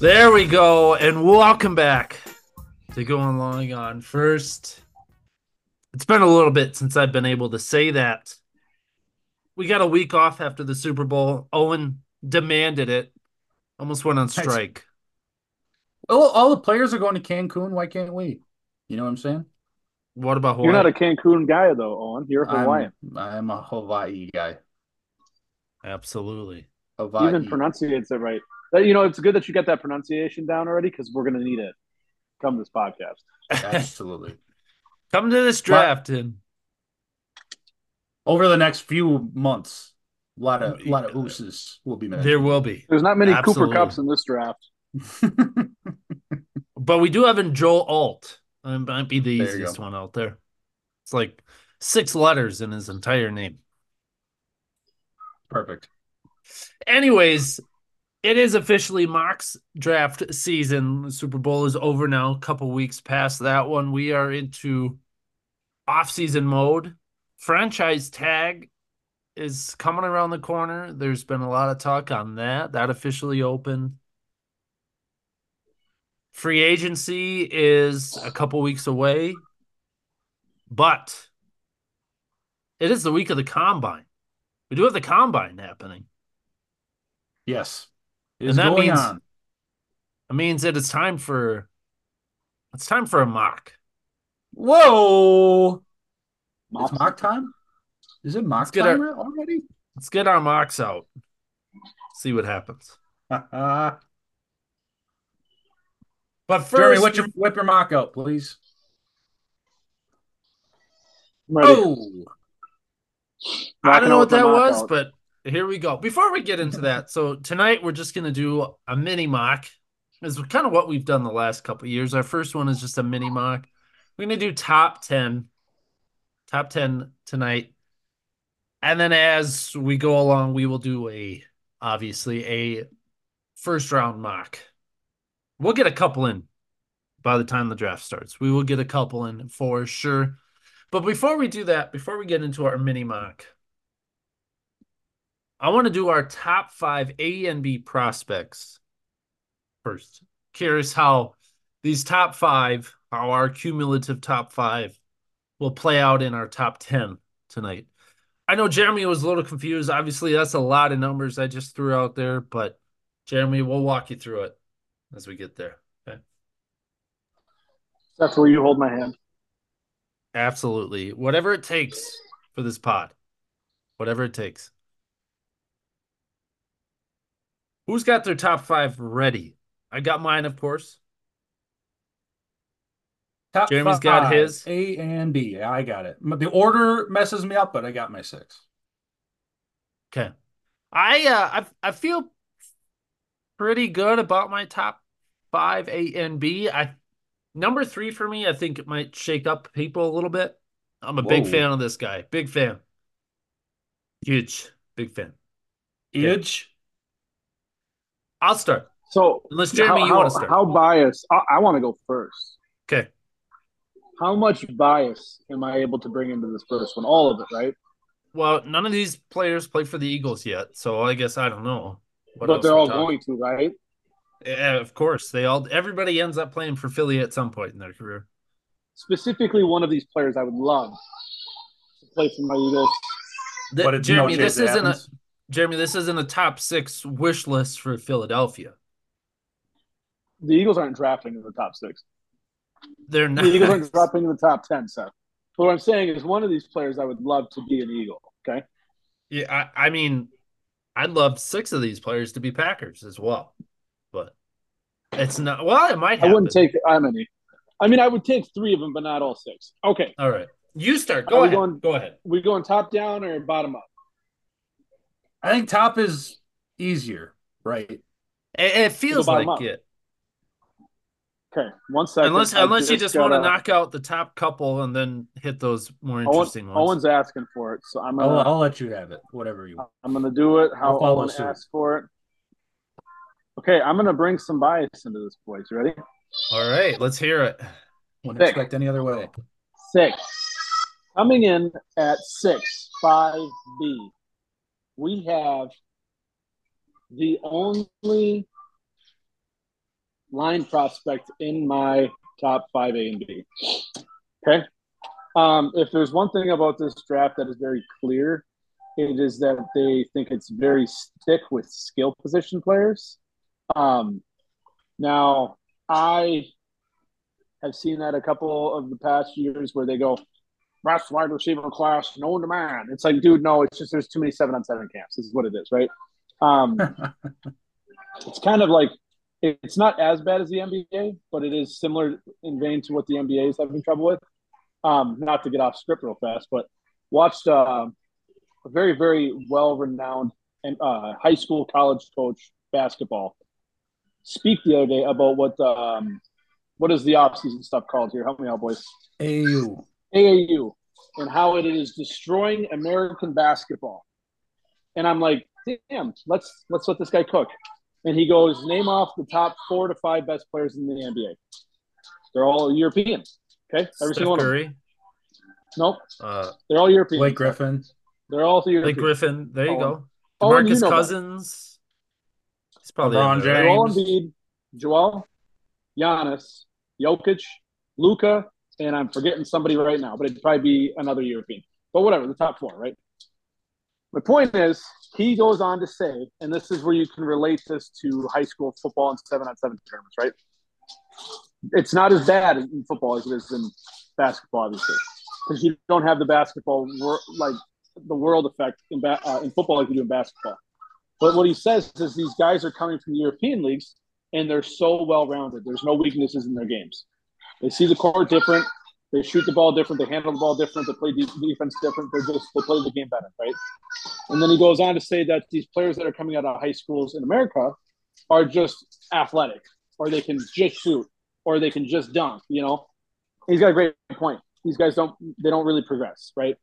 There we go, and welcome back to Going Long on First. It's been a little bit since I've been able to say that. We got a week off after the Super Bowl. Owen demanded it. Almost went on strike. All, all the players are going to Cancun. Why can't we? You know what I'm saying? What about Hawaii? You're not a Cancun guy though, Owen. You're Hawaiian. I'm, I'm a Hawaii guy. Absolutely. Hawaii. Even pronunciates it right. That- You know, it's good that you got that pronunciation down already because we're gonna need it come this podcast. Absolutely. Come to this draft and Over the next few months, a lot of a lot of ooses will be made. there will be. There's not many Absolutely. Cooper Kupps in this draft. But we do have in Joel Alt. It might be the There easiest one out there. It's like six letters in his entire name. Perfect. Anyways, it is officially Mox draft season. The Super Bowl is over now. A couple weeks past that one. We are into off-season mode. Franchise tag is coming around the corner. There's been a lot of talk on that. That officially opened. Free agency is a couple weeks away, but it is the week of the combine. We do have the combine happening. Yes. And that going means- on. It means that it's time for it's time for a mock. Whoa. Mock- It's mock time? Is it mock Let's time our- already? Let's get our mocks out. See what happens. But Jeremy, first, whip your, whip your mock out, please. I'm ready. oh, I don't know what that was, out. but here we go. Before we get into that, so tonight we're just gonna do a mini mock. Is kind of what we've done the last couple years. Our first one is just a mini mock. We're gonna do top ten, top ten tonight, and then as we go along, we will do a obviously a first round mock. We'll get a couple in by the time the draft starts. We will get a couple in for sure. But before we do that, before we get into our mini mock, I want to do our top five A and B prospects first. Curious how these top five, how our cumulative top five will play out in our top 10 tonight. I know Jeremy was a little confused. Obviously, that's a lot of numbers I just threw out there, but Jeremy, we'll walk you through it as we get there. Okay. That's where you hold my hand. Absolutely. Whatever it takes for this pod. Whatever it takes. Who's got their top five ready? I got mine, of course. Top Jeremy's five, got his. A and B. Yeah, I got it. The order messes me up, but I got my six. Okay. I uh I I feel pretty good about my top five A and B. I number three for me, I think it might shake up people a little bit. I'm a big fan of this guy. Big fan. Huge. Big fan. Yeah. Edge. I'll start. So, Unless Jeremy, how, you wanna start. How biased? I, I want to go first. Okay. How much bias am I able to bring into this first one? All of it, right? Well, none of these players play for the Eagles yet, so I guess I don't know. What but they're all talking- going to, right? Yeah, of course. They all everybody ends up playing for Philly at some point in their career. Specifically, one of these players I would love to play for my Eagles. Th- But it's Jeremy, no this chance it isn't a happens. Jeremy, this isn't a top six wish list for Philadelphia. The Eagles aren't drafting in the top six. They're not. The Eagles aren't dropping in the top ten. So, what I'm saying is, one of these players I would love to be an Eagle. Okay, Yeah, I, I mean, I'd love six of these players to be Packers as well, but it's not. Well, it might I wouldn't take that many. I mean, I would take three of them, but not all six. Okay, All right, you start. Go we ahead. going- Go ahead. we going top down or bottom up? I think top is easier, right? It, it feels like up. it, Okay, one second. unless I unless you just want to gotta- knock out the top couple and then hit those more Owen, interesting ones. Owen's asking for it, so I'm gonna I'll let you have it. Whatever you want. I'm gonna do it how I'll follow Owen suit. asked for it. Okay, I'm gonna bring some bias into this, boys. Ready? All right, let's hear it. Wouldn't Pick. expect any other way. Six. Coming in at six, five B, we have the only line prospect in my top five A and B. Okay. Um, if there's one thing about this draft that is very clear, it is that they think it's very thick with skill position players. Um, now, I have seen that a couple of the past years where they go, best wide receiver class known to man. It's like, dude, no, it's just there's too many seven on seven camps. This is what it is, right? Um, it's kind of like it's not as bad as the NBA, but it is similar in vein to what the NBA is having trouble with. Um, not to get off script real fast, but watched uh, a very, very well renowned and uh, high school, college coach basketball speak the other day about what um, what is the offseason stuff called here? Help me out, boys. AAU. AAU and how it is destroying American basketball. And I'm like, damn, let's let's let this guy cook. And he goes, name off the top four to five best players in the NBA. They're all European. Okay, every Steph single one. Of them. Curry, Nope, uh, they're all European. Blake Griffin. They're all European. Blake Griffin. There you Oh, go. Oh, and you Demarcus know that. Cousins. He's probably LeBron in there, right? Joel James. Embiid, Joel, Giannis, Jokic, Luka, and I'm forgetting somebody right now, but it'd probably be another European. But whatever, the top four, right? My point is, he goes on to say, and this is where you can relate this to high school football and seven on seven tournaments, right? It's not as bad in football as it is in basketball, obviously, because you don't have the basketball like the world effect in ba- uh, in football like you do in basketball. But what he says is these guys are coming from the European leagues and they're so well rounded. There's no weaknesses in their games. They see the court different. They shoot the ball different. They handle the ball different. They play defense different. They're just they play the game better, right? And then he goes on to say that these players that are coming out of high schools in America are just athletic, or they can just shoot, or they can just dunk. You know, he's got a great point. These guys don't they don't really progress, right?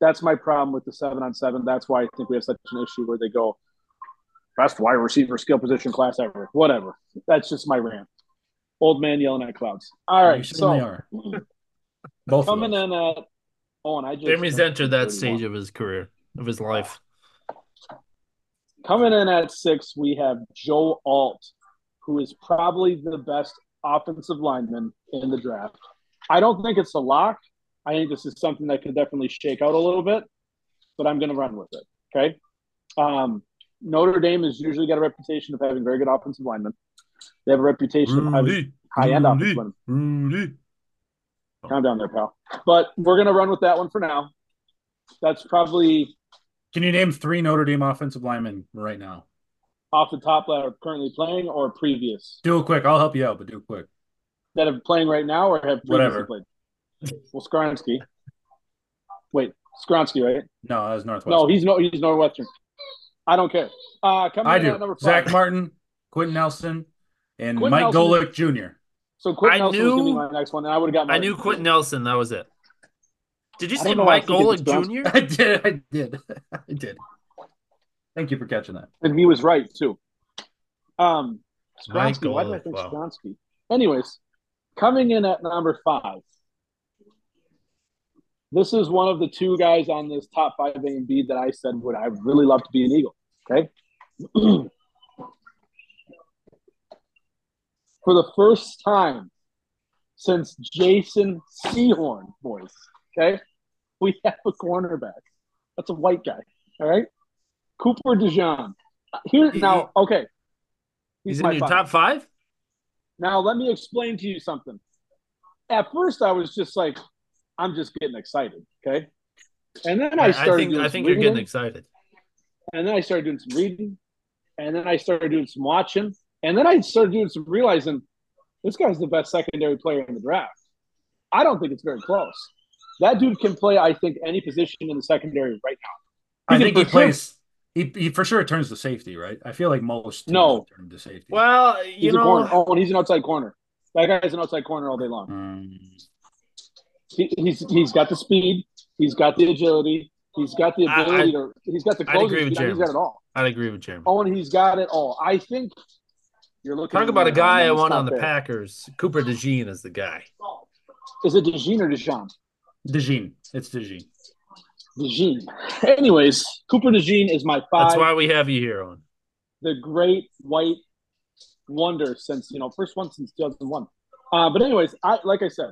That's my problem with the seven on seven. That's why I think we have such an issue where they go best wide receiver skill position class ever. Whatever. That's just my rant. Old man yelling at clouds. All right, You right, certainly so are. Both coming in at oh, and I just Jamie's entered that stage of his career, of his life. Coming in at six, we have Joe Alt, who is probably the best offensive lineman in the draft. I don't think it's a lock. I think this is something that could definitely shake out a little bit, but I'm going to run with it. Okay. Um, Notre Dame has usually got a reputation of having very good offensive linemen. They have a reputation of mm-hmm. Rudy, high end offensive linemen. Rudy. Calm down there, pal. But we're going to run with that one for now. That's probably Can you name three Notre Dame offensive linemen right now? off the top that are currently playing or previous Do it quick. I'll help you out, but do it quick. that are playing right now or have previously Whatever. played. Well, Skoronski. Wait, Skoronski, right? No, that was Northwest. No, he's no, he's Northwestern. I don't care. Uh, coming I do. number five. Zach Martin, Quenton Nelson, and Quenton Mike Nelson- Golick Jr. So Quenton I Nelson was gonna be knew- my next one, and I would have got. I knew Quenton Nelson. That was it. Did you I say don't know why I Mike think Golick Jr.? I did. I did. I did. Thank you for catching that. and he was right too. Um, Mike Skoronski. Why did I think wow. Skoronski? Anyways, coming in at number five. This is one of the two guys on this top five A and B that I said would I really love to be an Eagle. Okay. For the first time since Jason Sehorn, boys. Okay. We have a cornerback. That's a white guy. All right. Cooper DeJean. Here now, okay. He's in my your five. top five? Now let me explain to you something. At first, I was just like, I'm just getting excited, okay. And then I I, started. think doing I think you're getting excited. And then I started doing some reading, and then I started doing some watching, and then I started doing some realizing this guy's the best secondary player in the draft. I don't think it's very close. That dude can play, I think, any position in the secondary right now. I He think he plays. He, he for sure turns to safety, right? I feel like most No. turn to safety. Well, you He's a know, corner. Oh, and he's an outside corner. That guy's an outside corner all day long. Um, He, he's he's got the speed. He's got the agility. He's got the I- ability to. He's got the I'd closing agree with speed. He's Jeremy. got it all. I'd agree with Jeremy. Oh, and he's got it all. I think you're looking. Talk about a guy I want on the there. Packers. Cooper DeJean is the guy. Is it DeJean or DeJean? DeJean. It's DeJean. DeJean. Anyways, Cooper DeJean is my five. That's why we have you here on. the great white wonder since you know first one since 2001. Uh, but anyways, I like I said,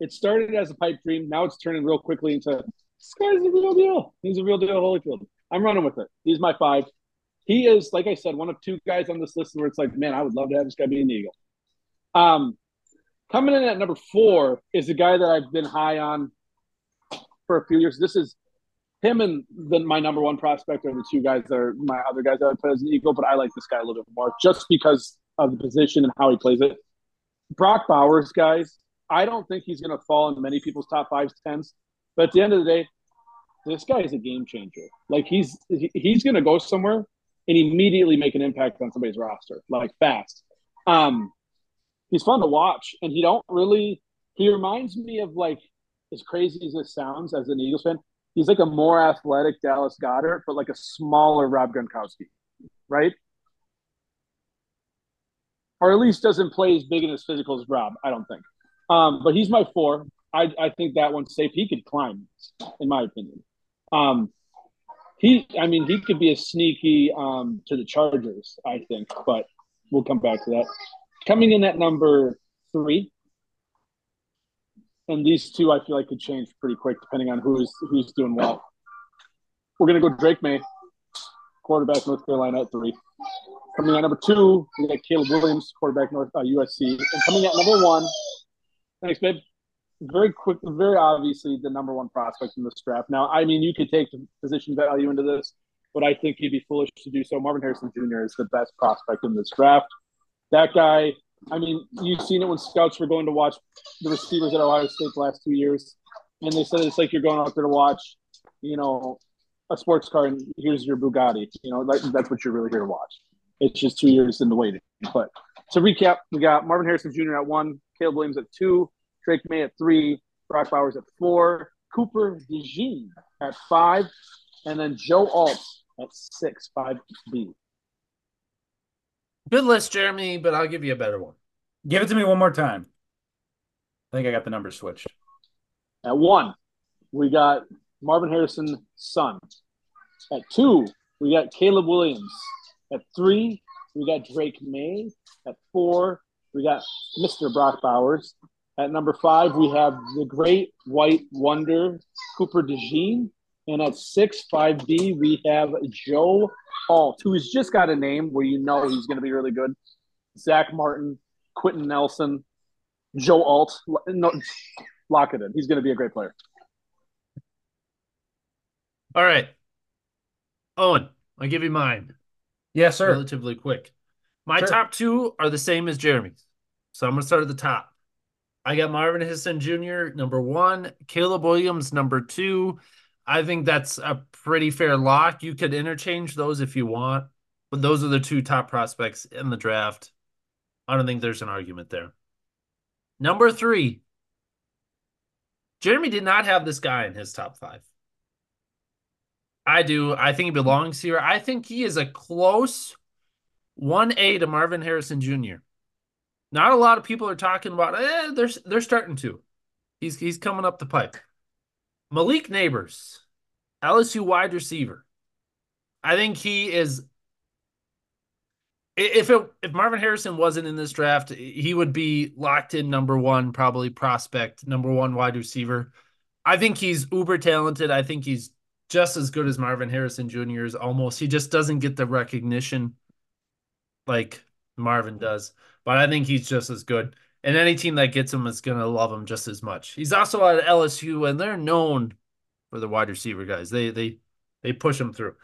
it started as a pipe dream. Now it's turning real quickly into this guy's a real deal. He's a real deal, Holyfield. I'm running with it. He's my five. He is, like I said, one of two guys on this list where it's like, man, I would love to have this guy be an Eagle. Um, coming in at number four is a guy that I've been high on for a few years. This is him and my number one prospect are the two guys that are my other guys that I put as an Eagle, but I like this guy a little bit more just because of the position and how he plays it. Brock Bowers, guys, I don't think he's going to fall into many people's top fives, tens, but at the end of the day, this guy is a game changer. Like he's he's going to go somewhere and immediately make an impact on somebody's roster, like fast. Um, he's fun to watch, and he don't really. He reminds me of like as crazy as this sounds as an Eagles fan. He's like a more athletic Dallas Goedert, but like a smaller Rob Gronkowski, right? Or at least doesn't play as big and as physical as Rob. I don't think. Um, but he's my four. I, I think that one's safe. He could climb, in my opinion. Um, he, I mean, he could be a sneaky um, to the Chargers, I think, but we'll come back to that. Coming in at number three, and these two I feel like could change pretty quick depending on who's who's doing well. We're gonna go Drake Maye, quarterback North Carolina at three. Coming at number two, we got Caleb Williams, quarterback North uh, USC, and coming at number one. Thanks, babe. Very quick, very obviously the number one prospect in this draft. Now, I mean, you could take the position value into this, but I think you'd be foolish to do so. Marvin Harrison Jr. is the best prospect in this draft. That guy I mean, you've seen it when scouts were going to watch the receivers at Ohio State the last two years, and they said it's like you're going out there to watch, you know, a sports car, and here's your Bugatti. You know, that, that's what you're really here to watch. It's just two years in the waiting. But to recap, we got Marvin Harrison Jr. at one, Caleb Williams at two, Drake Maye at three, Brock Bowers at four, Cooper DeJean at five, and then Joe Alt at six, five B. Good list, Jeremy, but I'll give you a better one. Give it to me one more time. I think I got the numbers switched. At one, we got Marvin Harrison's son. At two, we got Caleb Williams. At three, we got Drake May. At four, we got Mr. Brock Bowers. At number five, we have the great white wonder, Cooper DeJean. And at six, 5B, we have Joe Alt, who has just got a name where you know he's going to be really good. Zach Martin, Quenton Nelson, Joe Alt. No, lock it in. He's going to be a great player. All right. Owen, I'll give you mine. Yes, sir. Relatively quick. My Sure. top two are the same as Jeremy's. So I'm going to start at the top. I got Marvin Harrison Jr., number one, Caleb Williams, number two. I think that's a pretty fair lock. You could interchange those if you want, but those are the two top prospects in the draft. I don't think there's an argument there. Number three, Jeremy did not have this guy in his top five. I do. I think he belongs here. I think he is a close 1A to Marvin Harrison Jr. Not a lot of people are talking about eh, they're they're starting to. He's he's coming up the pipe. Malik Nabers, LSU wide receiver. I think he is if it if Marvin Harrison wasn't in this draft, he would be locked in number one, probably prospect, number one wide receiver. I think he's uber talented. I think he's just as good as Marvin Harrison Jr. is almost. He just doesn't get the recognition like Marvin does. But I think he's just as good. And any team that gets him is gonna love him just as much. He's also at LSU, and they're known for the wide receiver guys. They they they push him through.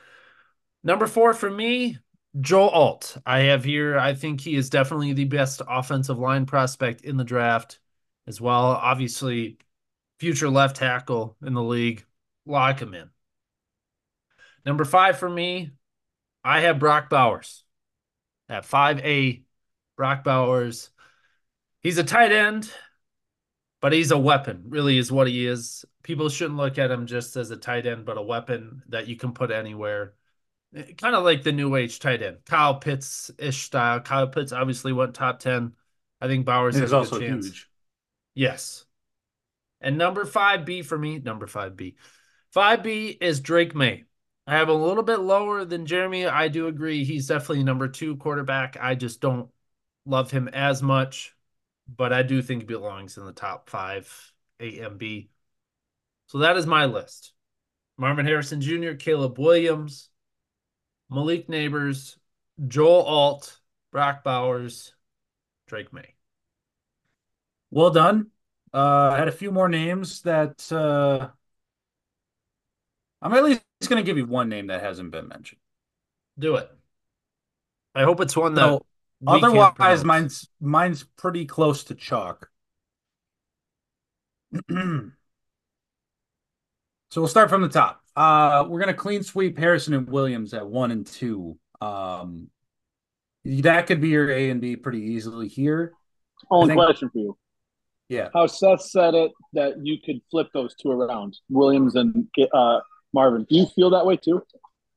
Number four for me, Joe Alt. I have here. I think he is definitely the best offensive line prospect in the draft as well. Obviously, future left tackle in the league. Lock him in. Number five for me, I have Brock Bowers at 5A. Brock Bowers. He's a tight end, but he's a weapon, really, is what he is. People shouldn't look at him just as a tight end, but a weapon that you can put anywhere. Eh, kind of like the new age tight end, Kyle Pitts ish style. Kyle Pitts obviously went top 10. I think Bowers It has is a good chance. huge. Yes. And number 5B for me, number 5B. 5B is Drake Maye. I have a little bit lower than Jeremy. I do agree he's definitely number two quarterback. I just don't love him as much, but I do think he belongs in the top five AMB. So that is my list. Marvin Harrison Jr., Caleb Williams, Malik Nabers, Joel Alt, Brock Bowers, Drake Maye. Well done. Uh, I had a few more names that uh, I'm at least going to give you one name that hasn't been mentioned. Do it. I hope it's one that. So, we can't otherwise, pronounce. mine's mine's pretty close to chalk. so we'll start from the top. Uh, we're gonna clean sweep Harrison and Williams at one and two. Um, that could be your A and B pretty easily here. Only think- question for you. Yeah. How Seth said it that you could flip those two around, Williams and uh, Marvin. Do you feel that way too?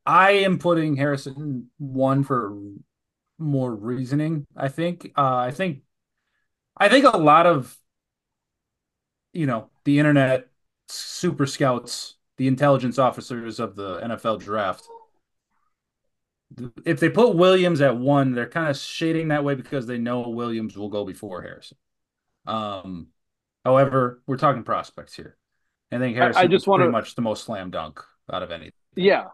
I am putting Harrison one for more reasoning. I think. Uh, I think. I think a lot of, you know, the internet super scouts, the intelligence officers of the NFL draft. If they put Williams at one, they're kind of shading that way because they know Williams will go before Harrison. Um, however, we're talking prospects here. I think I- I Harrison just is wanna- pretty much the most slam dunk out of any. Yeah,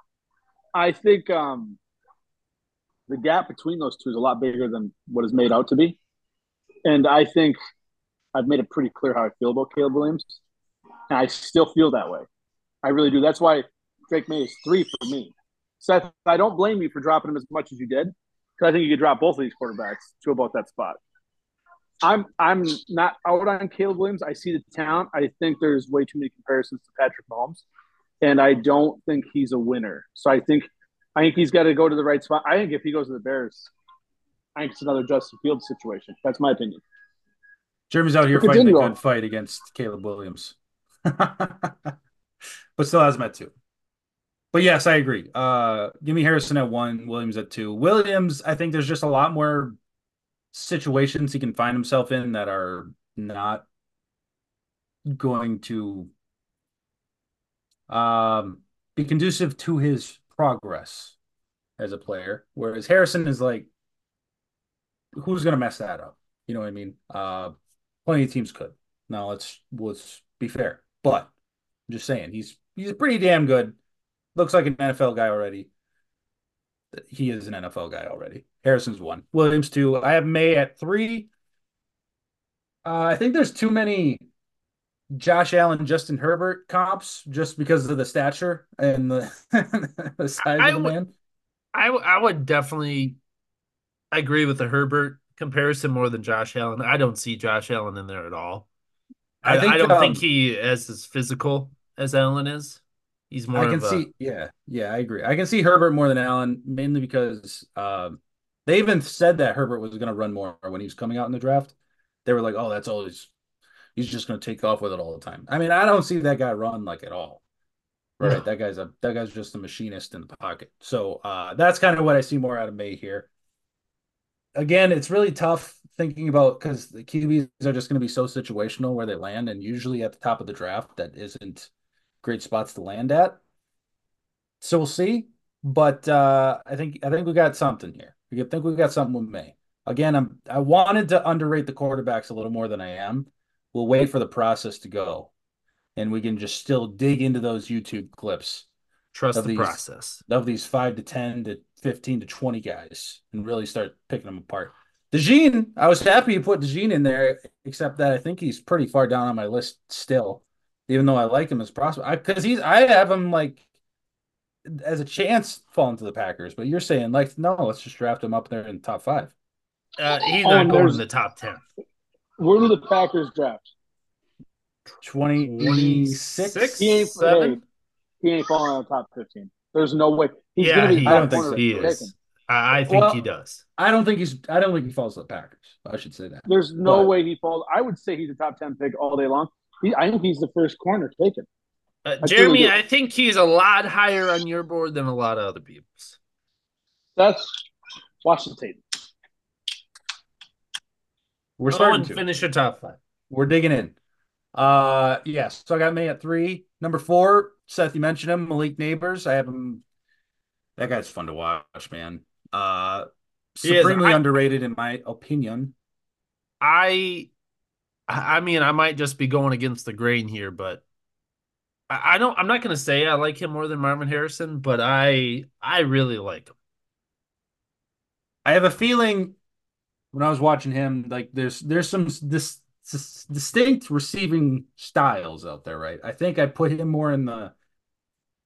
I think um, the gap between those two is a lot bigger than what is made out to be, and I think I've made it pretty clear how I feel about Caleb Williams, and I still feel that way. I really do. That's why Drake Maye is three for me. Seth, I don't blame you for dropping him as much as you did, because I think you could drop both of these quarterbacks to about that spot. I'm I'm not out on Caleb Williams. I see the talent. I think there's way too many comparisons to Patrick Mahomes and I don't think he's a winner. So I think I think he's got to go to the right spot. I think if he goes to the Bears, I think it's another Justin Fields situation. That's my opinion. Jeremy's out here fighting a good fight against Caleb Williams, but still has met two. But yes, I agree. Uh, give me Harrison at one, Williams at two. Williams, I think there's just a lot more situations he can find himself in that are not going to um, be conducive to his progress as a player. Whereas Harrison is like, who's to mess that up? You know what I mean? Uh, plenty of teams could. Now let's let's be fair, but I'm just saying he's he's pretty damn good. Looks like an NFL guy already. He is an NFL guy already. Harrison's one. Williams two. I have Maye at three. Uh, I think there's too many Josh Allen, Justin Herbert comps just because of the stature and the, the size I of the would- man. I, w- I would definitely agree with the Herbert comparison more than Josh Allen. I don't see Josh Allen in there at all. I, I think, I don't um, think he is as physical as Allen is. He's more I can a, see, yeah, yeah, I agree. I can see Herbert more than Allen, mainly because um, they even said that Herbert was going to run more when he was coming out in the draft. They were like, "Oh, that's always he's just going to take off with it all the time." I mean, I don't see that guy run like at all. Right, No. that guy's a that guy's just a machinist in the pocket. So uh, that's kind of what I see more out of Maye here. Again, it's really tough thinking about because the QBs are just going to be so situational where they land, and usually at the top of the draft, that isn't great spots to land at. So we'll see. But uh, I think I think we got something here. We think we got something with Maye. Again, I'm I wanted to underrate the quarterbacks a little more than I am. We'll wait for the process to go, and we can just still dig into those YouTube clips trust the these- process. of these five to ten to fifteen to twenty guys and really start picking them apart. DeJean, I was happy you put DeJean in there, except that I think he's pretty far down on my list still, even though I like him as prospect. Because he's, I have him like as a chance falling to the Packers. But you're saying like, no, let's just draft him up there in the top five. Uh, he's Oh, not and going there's- in the top ten. Where do the Packers draft? Twenty six. He ain't Seven? He ain't falling out of the top fifteen. There's no way. He's Yeah, gonna be he, I don't think so. he is. I, I think Well- he does. I don't think he's. I don't think he falls to the Packers. I should say that. There's no But- way he falls. I would say he's a top ten pick all day long. He, I think he's the first corner taken. Uh, I Jeremy. I think he's a lot higher on your board than a lot of other people's. That's watch the tape. We're Go starting to. finish your top five. We're digging in. Uh yes. So I got Maye at three. Number four, Seth, you mentioned him, Malik Nabers. I have him That guy's fun to watch, man. Uh, supremely I- underrated in my opinion. I, I mean, I might just be going against the grain here, but I, I don't. I'm not going to say I like him more than Marvin Harrison, but I, I really like him. I have a feeling when I was watching him, like there's there's some this, this distinct receiving styles out there, right? I think I put him more in the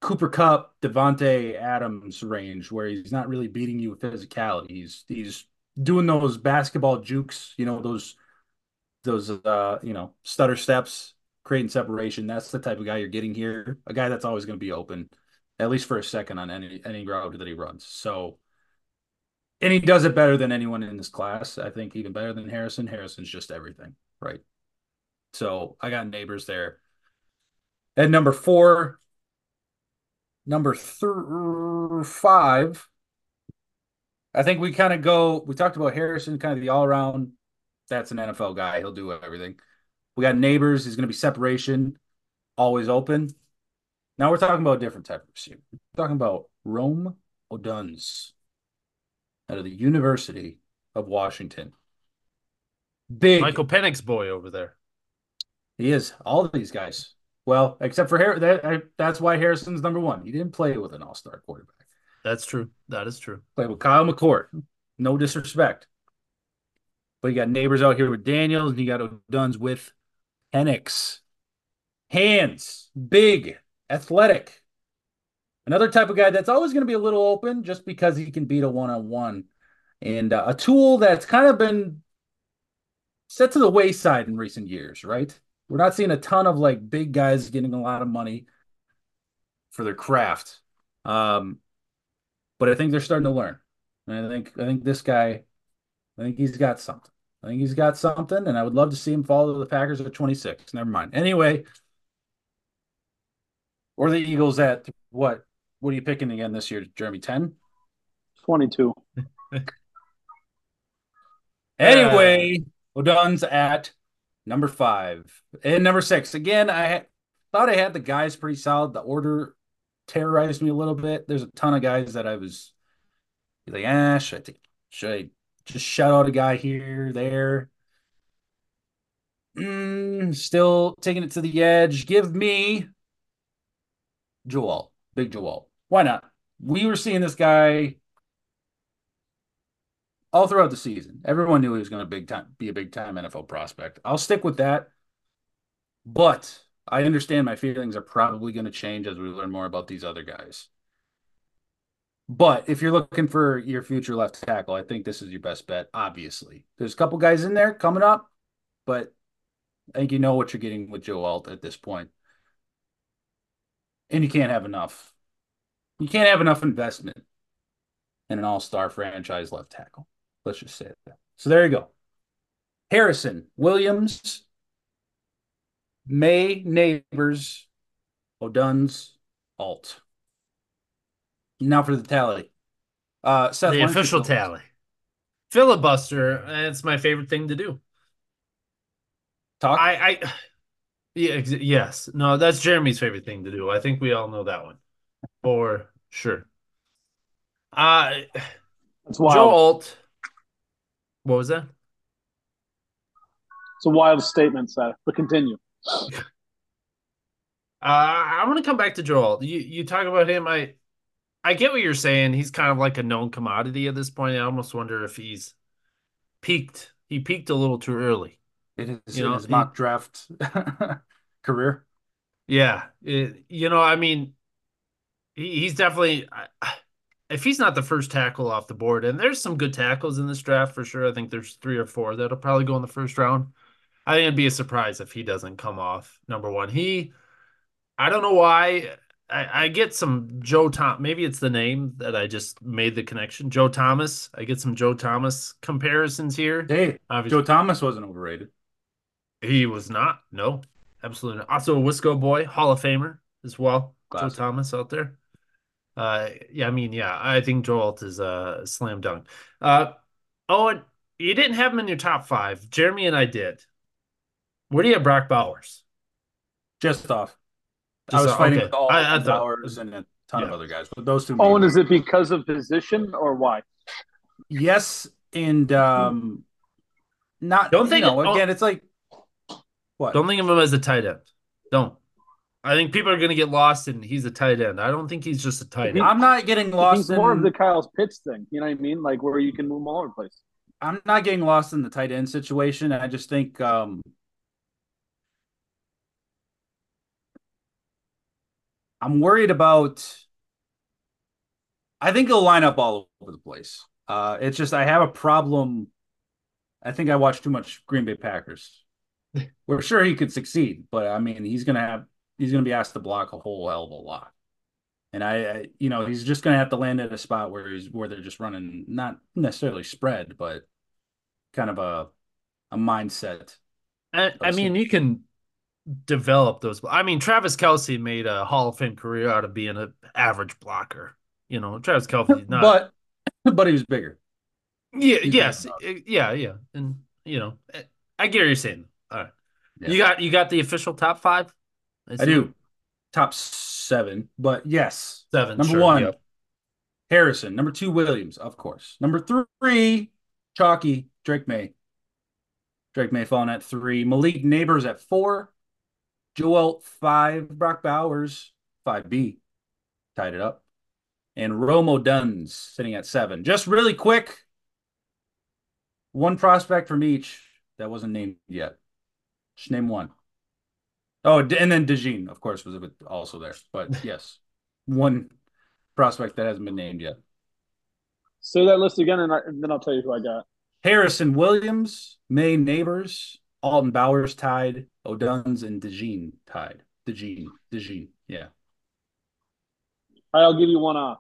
Cooper Kupp, Davante Adams range, where he's not really beating you with physicality. He's he's doing those basketball jukes, you know, those those uh, you know, stutter steps, creating separation. That's the type of guy you're getting here. A guy that's always going to be open, at least for a second on any any route that he runs. So and he does it better than anyone in this class. I think even better than Harrison. Harrison's just everything, right? So I got Nabers there. At number four, number th- five, I think we kind of go. We talked about Harrison, kind of the all around. That's an NFL guy. He'll do everything. We got Nabers. He's going to be separation, always open. Now we're talking about a different type of receiver. We're talking about Rome Odunze out of the University of Washington. Big. Michael Penix boy over there. He is. All of these guys. Well, except for. That, that's why Harrison's number one. He didn't play with an all star quarterback. That's true. That is true. Played with Kyle McCord. No disrespect. But you got Nabers out here with Daniels, and you got Odunze with Penix. Hands, big, athletic. Another type of guy that's always going to be a little open just because he can beat a one on one. And uh, a tool that's kind of been set to the wayside in recent years, right? We're not seeing a ton of like big guys getting a lot of money for their craft. Um, but I think they're starting to learn. And I think I think this guy, I think he's got something. I think he's got something, and I would love to see him follow the Packers at 26. Never mind. Anyway, or the Eagles at what? What are you picking again this year, Jeremy? 10? 22. Anyway, Odunze at number five. And number six. Again, I thought I had the guys pretty solid. The order terrorized me a little bit. There's a ton of guys that I was like, ah, should I, take, should I just shout out a guy here, there? Mm, still taking it to the edge. Give me Joel, Big Joel. Why not? We were seeing this guy all throughout the season. Everyone knew he was going to big time be a big time NFL prospect. I'll stick with that. But I understand my feelings are probably going to change as we learn more about these other guys. But if you're looking for your future left tackle, I think this is your best bet, obviously. There's a couple guys in there coming up, but I think you know what you're getting with Joe Alt at this point. And you can't have enough. You can't have enough investment in an all-star franchise left tackle. Let's just say that. So there you go. Harrison, Williams, Maye, Nabers, Odunze, Alt. Now for the tally. Uh, Seth, the why don't you official tally. Filibuster. It's my favorite thing to do. Talk. I, I, yeah, ex- yes, no, that's Jeremy's favorite thing to do. I think we all know that one for sure. Uh, It's Joe. Alt. What was that? It's a wild statement, Seth. But continue. Uh, I want to come back to Joe Alt. You you talk about him. I I get what you're saying. He's kind of like a known commodity at this point. I almost wonder if he's peaked. He peaked a little too early. It is you in know, his he- mock draft career. Yeah, it- you know, I mean, he, he's definitely. If he's not the first tackle off the board, and there's some good tackles in this draft for sure. I think there's three or four that'll probably go in the first round. I think it'd be a surprise if he doesn't come off number one. He, I don't know why. I, I get some Joe Tom. Maybe it's the name that I just made the connection. Joe Thomas. I get some Joe Thomas comparisons here. Hey, Obviously, Joe Thomas wasn't overrated. he was not. No, absolutely not. Also, a Wisco boy, Hall of Famer as well. Classic. Joe Thomas out there. Uh, yeah, I mean, yeah, I think Joel is a slam dunk. Uh, oh, and you didn't have him in your top five. Jeremy and I did. Where do you have Brock Bowers? Just off. I was off, fighting okay. with all I- I thought- hours and a ton of other guys, but those two. Oh, and is it because of position or why? yes, and um, not. Don't you think- know, oh. again. It's like what? Don't think of him as a tight end. Don't. I think people are going to get lost in he's a tight end. I don't think he's just a tight end. I'm not getting He's lost more in. of the Kyle's Pitts thing. You know what I mean? Like where you can move him all over the place. I'm not getting lost in the tight end situation. I just think um I'm worried about I think he'll line up all over the place. Uh it's just I have a problem. I think I watched too much Green Bay Packers. We're sure he could succeed, but I mean he's gonna have he's gonna be asked to block a whole hell of a lot. And I, I you know, he's just gonna have to land at a spot where he's where they're just running not necessarily spread, but kind of a a mindset. I, I mean, you can develop those. I mean, Travis Kelce made a Hall of Fame career out of being an average blocker. You know, Travis Kelce, not. But but he was bigger. yeah, he's yes, eh, yeah, yeah, and you know, I get what you're saying. All right, Yeah. you got you got the official top five. I see. do. Top seven, but yes. seven. Number sure, one, yep. Harrison. Number two, Williams, of course. Number three, Chalky, Drake Maye. Drake Maye falling at three. Malik Nabers at four. Joel five. Brock Bowers, 5B. Tied it up. And Rome Odunze sitting at seven. Just really quick. One prospect from each that wasn't named yet. Just name one. Oh, and then Dejean, of course, was also there. But yes, one prospect that hasn't been named yet. Say that list again, and, I, and then I'll tell you who I got. Harrison Williams, Maye Nabers, Alton Bowers tied, Odunze and Dejean tied. Dejean, Dejean, yeah. All right, I'll give you one off.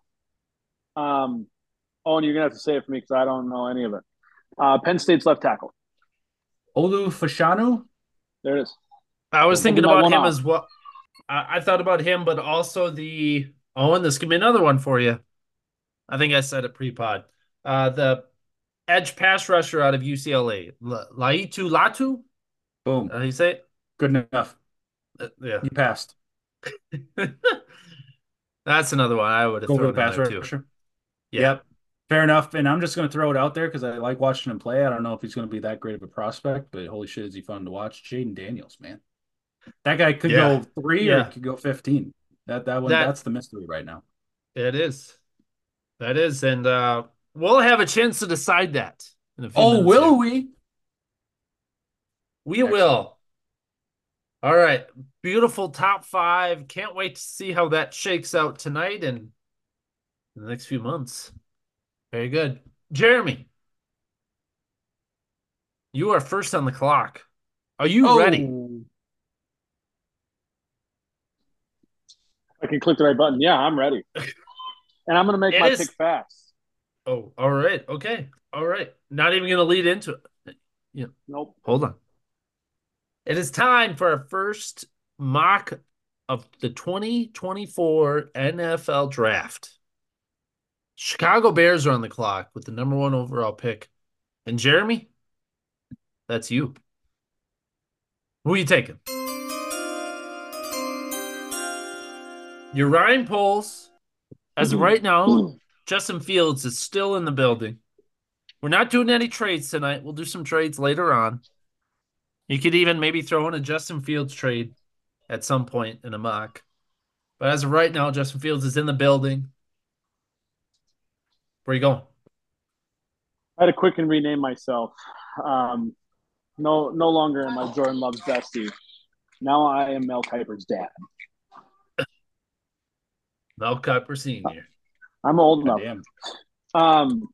Um, oh, and you're gonna have to say it for me because I don't know any of it. Uh, Penn State's left tackle. Olu Fashanu, There it is. I was thinking about him off. as well. I, I thought about him, but also the Owen. This could be another one for you. I think I said it pre-pod. Uh, the edge pass rusher out of UCLA, La- Laiatu Latu. boom, How do you say it? good enough. Uh, yeah, You passed. that's another one I would have Go thrown the pass rusher. Yeah. Yep. Fair enough. And I'm just going to throw it out there because I like watching him play. I don't know if he's going to be that great of a prospect, but holy shit, is he fun to watch? Jayden Daniels, man. That guy could Yeah. go three or Yeah. he could go 15. That that one That- that's the mystery right now. It is. That is, and uh, we'll have a chance to decide that. In a few Oh, will we? We Excellent. will. All right. Beautiful top five. Can't wait to see how that shakes out tonight and in the next few months. Very good. Jeremy, you are first on the clock. Are you Oh, ready? I can click the right button. Yeah, I'm ready. And I'm gonna make It my is- pick fast. Oh, all right. Okay. All right. Not even going to lead into it. Yeah. Nope. Hold on. It is time for our first mock of the 2024 NFL draft. Chicago Bears are on the clock with the number one overall pick. And Jeremy, that's you. Who are you taking? Your Ryan Poles, as of right now, Justin Fields is still in the building. We're not doing any trades tonight. We'll do some trades later on. You could even maybe throw in a Justin Fields trade at some point in a mock. But as of right now, Justin Fields is in the building. Where are you going? I had to quick and rename myself. Um, no, no longer am I Jordan Love's bestie. Now I am Mel Kiper's dad. Mel Kiper Sr. I'm old enough. Um,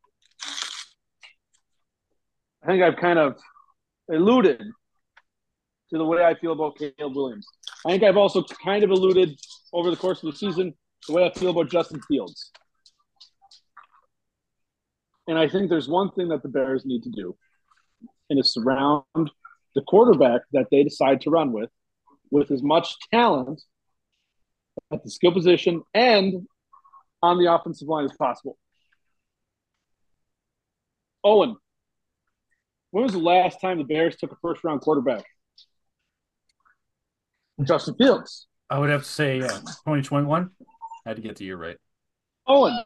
I think I've kind of alluded to the way I feel about Caleb Williams. I think I've also kind of alluded over the course of the season the way I feel about Justin Fields. And I think there's one thing that the Bears need to do, and is surround the quarterback that they decide to run with with as much talent at the skill position and on the offensive line as possible. Owen, when was the last time the Bears took a first round quarterback? Justin Fields. I would have to say yeah, 2021. I had to get the year right. Owen,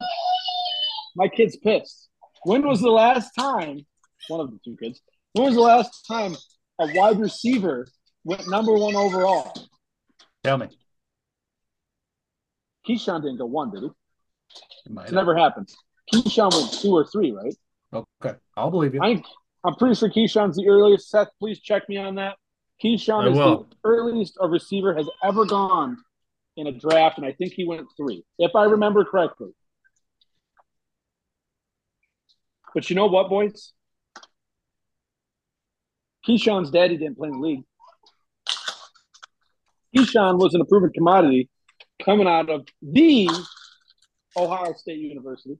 my kid's pissed. When was the last time, one of the two kids, when was the last time a wide receiver went number one overall? Tell me. Keyshawn didn't go one, did he? It might It never happened. Keyshawn went two or three, right? Okay, I'll believe you. I, I'm pretty sure Keyshawn's the earliest. Seth, please check me on that. Keyshawn I is will. the earliest a receiver has ever gone in a draft, and I think he went three, if I remember correctly. But you know what, boys? Keyshawn's daddy didn't play in the league. Keyshawn was an approved commodity coming out of the Ohio State University.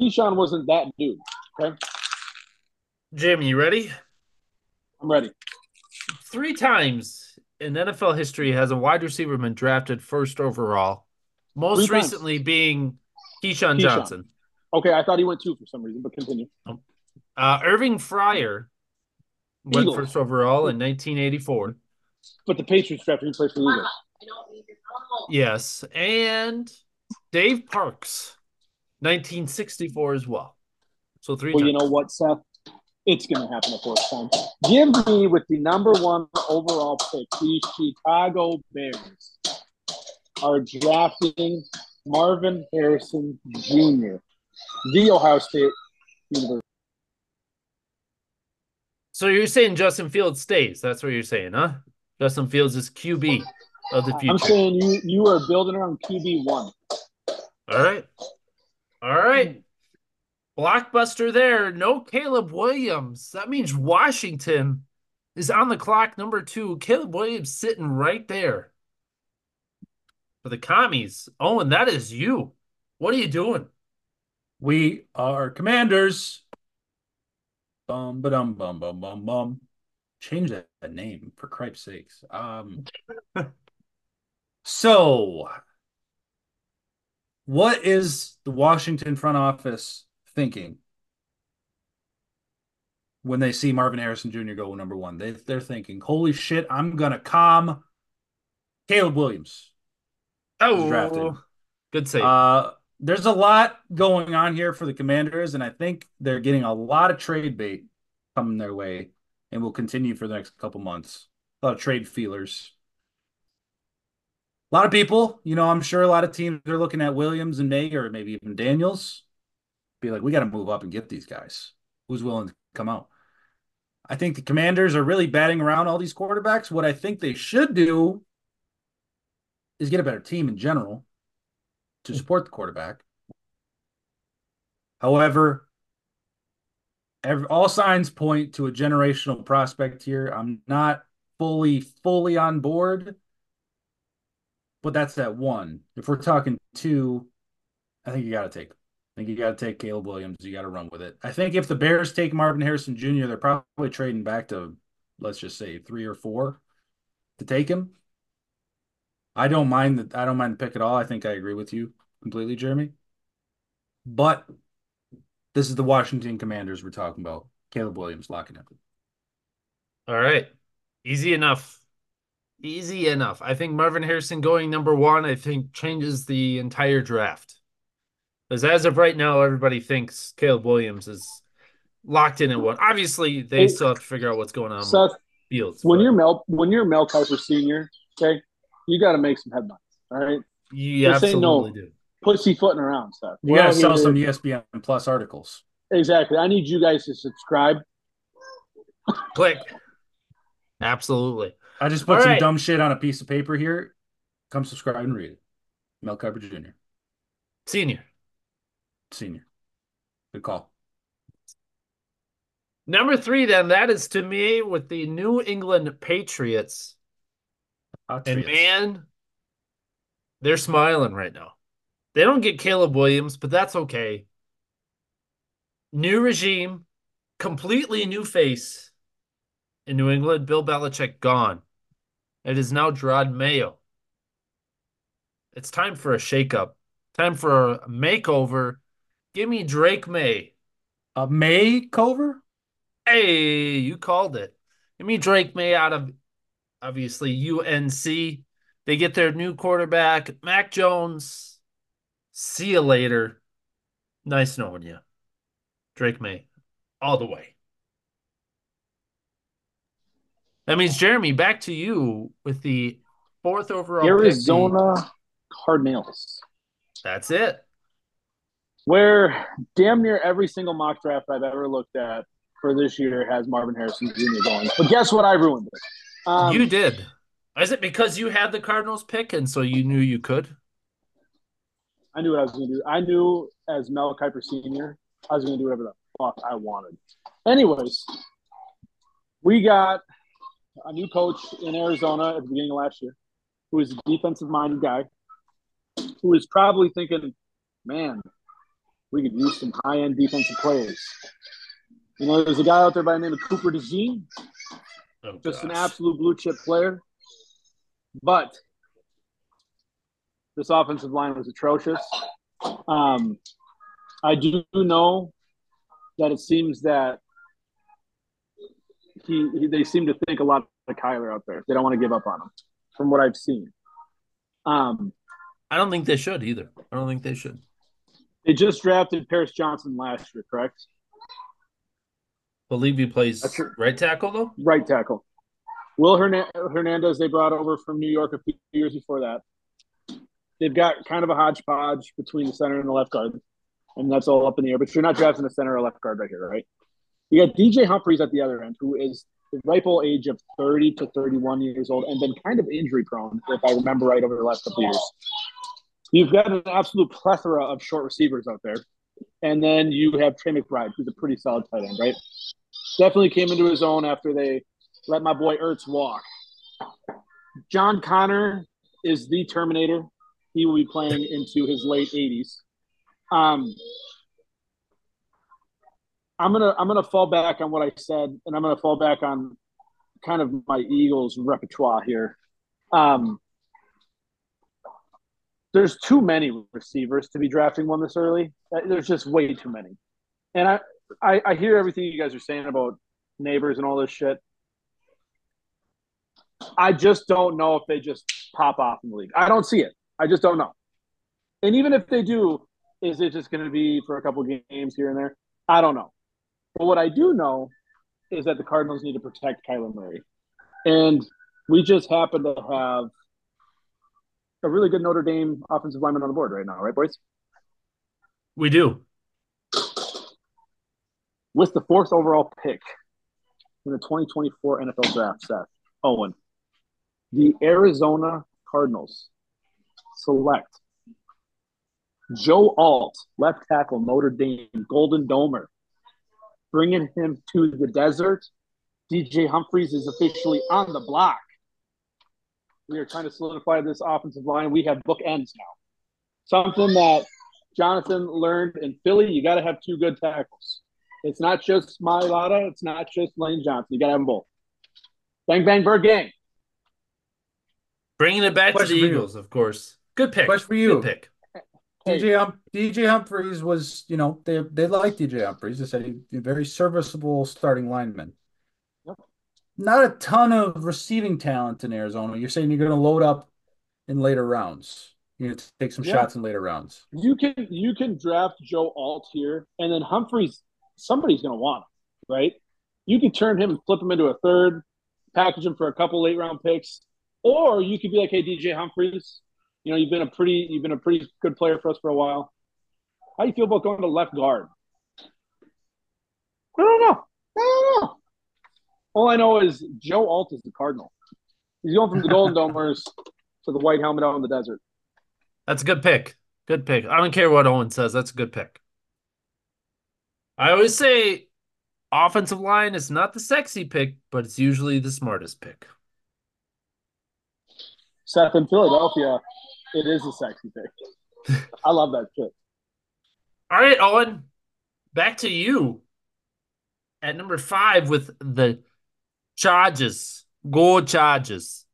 Keyshawn wasn't that dude. Okay, Jim, you ready? I'm ready. Three times in NFL history has a wide receiver been drafted first overall. Most Three times. recently being Keyshawn, Keyshawn. Johnson. Okay, I thought he went two for some reason, but continue. Uh, Irving Fryar went Eagles. first overall in 1984. But the Patriots drafted him first for the Eagles. Yes, and Dave Parks, 1964 as well. So three Well, times. you know what, Seth? It's going to happen a fourth time. Give me with the number one overall pick, the Chicago Bears are drafting Marvin Harrison Jr., the Ohio State University. So you're saying Justin Fields stays? That's what you're saying, huh? Justin Fields is QB of the future. I'm saying you you are building around QB one. All right. All right. Blockbuster there. No Caleb Williams. That means Washington is on the clock, number two. Caleb Williams sitting right there for the commies. Owen, that is you. What are you doing? We are commanders. Bum ba dum bum bum bum bum. Change that, that name for cripe's sakes. Um. so, what is the Washington front office thinking when they see Marvin Harrison Jr. go number one? They they're thinking, "Holy shit, I'm gonna calm Caleb Williams." Oh, drafted. good save. Uh, there's a lot going on here for the Commanders, and I think they're getting a lot of trade bait coming their way, and will continue for the next couple months. A lot of trade feelers. A lot of people, you know, I'm sure a lot of teams are looking at Williams and Maye, or maybe even Daniels, be like, we got to move up and get these guys. Who's willing to come out? I think the Commanders are really batting around all these quarterbacks. What I think they should do is get a better team in general to hmm. support the quarterback. However, every, all signs point to a generational prospect here. I'm not fully, fully on board, but that's that one. If we're talking two, I think you got to take. I think you got to take Caleb Williams. You got to run with it. I think if the Bears take Marvin Harrison Jr., they're probably trading back to, let's just say, three or four to take him. I don't mind that. I don't mind the pick at all. I think I agree with you completely, Jeremy. But this is the Washington Commanders we're talking about. Caleb Williams locking up. All right. Easy enough. Easy enough. I think Marvin Harrison going number one, I think changes the entire draft. Because as of right now, everybody thinks Caleb Williams is locked in at one. Obviously, they Hey, still have to figure out what's going on with Seth, Fields. when but you're Mel when you're Mel Kiper Senior, okay, you got to make some headlines. All right, you Just say no. absolutely do. pussyfooting around stuff. You We're got to sell some ESPN Plus articles. Exactly. I need you guys to subscribe. Click. Absolutely. I just put All some right. dumb shit on a piece of paper here. Come subscribe and read it. Mel Kiper Jr., Senior. senior. Good call. Number three, then, that is to me with the New England Patriots. And man, they're smiling right now. They don't get Caleb Williams, but that's okay. New regime, completely new face in New England. Bill Belichick gone. It is now Jerod Mayo. It's time for a shakeup. Time for a makeover. Give me Drake Maye. a May cover. Hey, you called it. Give me Drake Maye out of obviously UNC. They get their new quarterback, Mac Jones. See you later. Nice knowing you. Drake Maye, all the way. That means Jeremy, back to you with the fourth overall Arizona pick. Cardinals. That's it. Where damn near every single mock draft I've ever looked at for this year has Marvin Harrison Jr. going. But guess what? I ruined it. Um, you did. Is it because you had the Cardinals pick and so you knew you could? I knew what I was going to do. I knew as Mel Kiper Sr., I was going to do whatever the fuck I wanted. Anyways, we got a new coach in Arizona at the beginning of last year who is a defensive minded guy who is probably thinking, man, we could use some high end defensive players. You know, there's a guy out there by the name of Cooper DeJean, oh, just an absolute blue chip player. But this offensive line was atrocious. Um, I do know that it seems that he, he, they seem to think a lot of Kyler out there. They don't want to give up on him, from what I've seen. Um, I don't think they should either. I don't think they should. They just drafted Paris Johnson last year, correct? Believe he plays right tackle though. Right tackle. Will Hernandez they brought over from New York a few years before that. They've got kind of a hodgepodge between the center and the left guard, and that's all up in the air. But you're not drafting a center or left guard right here, right? You got DJ Humphries at the other end, who is the ripe old age of 30 to 31 years old and been kind of injury prone, if I remember right, over the last couple years. You've got an absolute plethora of short receivers out there. And then you have Trey McBride, who's a pretty solid tight end, right? Definitely came into his own after they let my boy Ertz walk. John Connor is the Terminator. He will be playing into his late 80s. Um, I'm gonna I'm gonna fall back on what I said, and I'm gonna fall back on kind of my Eagles repertoire here. Um, there's too many receivers to be drafting one this early. Uh, there's just way too many. And I, I, I hear everything you guys are saying about Nabers and all this shit. I just don't know if they just pop off in the league. I don't see it. I just don't know. And even if they do, is it just going to be for a couple games here and there? I don't know. But what I do know is that the Cardinals need to protect Kyler Murray. And we just happen to have a really good Notre Dame offensive lineman on the board right now, right, boys? We do. With the fourth overall pick in the 2024 NFL draft, Seth Owen, the Arizona Cardinals select Joe Alt, left tackle, Notre Dame, Golden Domer, bringing him to the desert. DJ Humphries is officially on the block. We are trying to solidify this offensive line. We have bookends now. Something that Jonathan learned in Philly, you got to have two good tackles. It's not just Mailata, it's not just Lane Johnson. You got to have them both. Bang, bang, bird gang. Bringing it back Question to the Eagles, of course. Good pick. Question for you. Good pick. DJ hum- DJ Humphries was, you know, they they liked DJ Humphries. They said he's a very serviceable starting lineman not a ton of receiving talent in Arizona. You're saying you're going to load up in later rounds. You're going to take some yeah. shots in later rounds. You can you can draft Joe Alt here, and then Humphries. Somebody's going to want him, right? You can turn him and flip him into a third, package him for a couple late round picks, or you could be like, "Hey, DJ Humphries, you know you've been a pretty you've been a pretty good player for us for a while. How do you feel about going to left guard?" I don't know. I don't know. All I know is Joe Alt is the Cardinal. He's going from the Golden Domers to the white helmet out in the desert. That's a good pick. Good pick. I don't care what Owen says. That's a good pick. I always say offensive line is not the sexy pick, but it's usually the smartest pick. Seth in Philadelphia, it is a sexy pick. I love that pick. All right, Owen, back to you at number five with the Charges. Go Charges.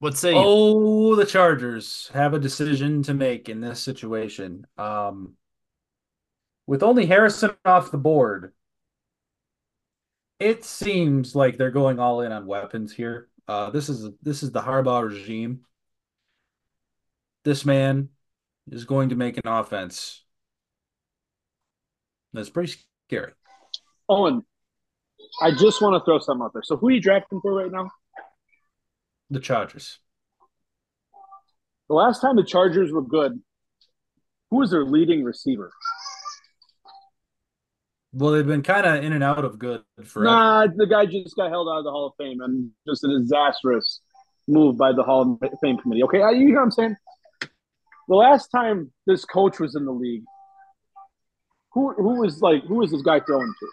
What say you? Oh, the Chargers have a decision to make in this situation. Um, with only Harrison off the board, it seems like they're going all in on weapons here. Uh, this is this is the Harbaugh regime. This man is going to make an offense that's pretty scary. Owen, I just want to throw something out there. So who are you drafting for right now? The Chargers. The last time the Chargers were good, who was their leading receiver? Well, they've been kind of in and out of good forever. Nah, the guy just got held out of the Hall of Fame and just a disastrous move by the Hall of Fame committee. Okay, uh, you know what I'm saying? The last time this coach was in the league, who who was like who was this guy throwing to?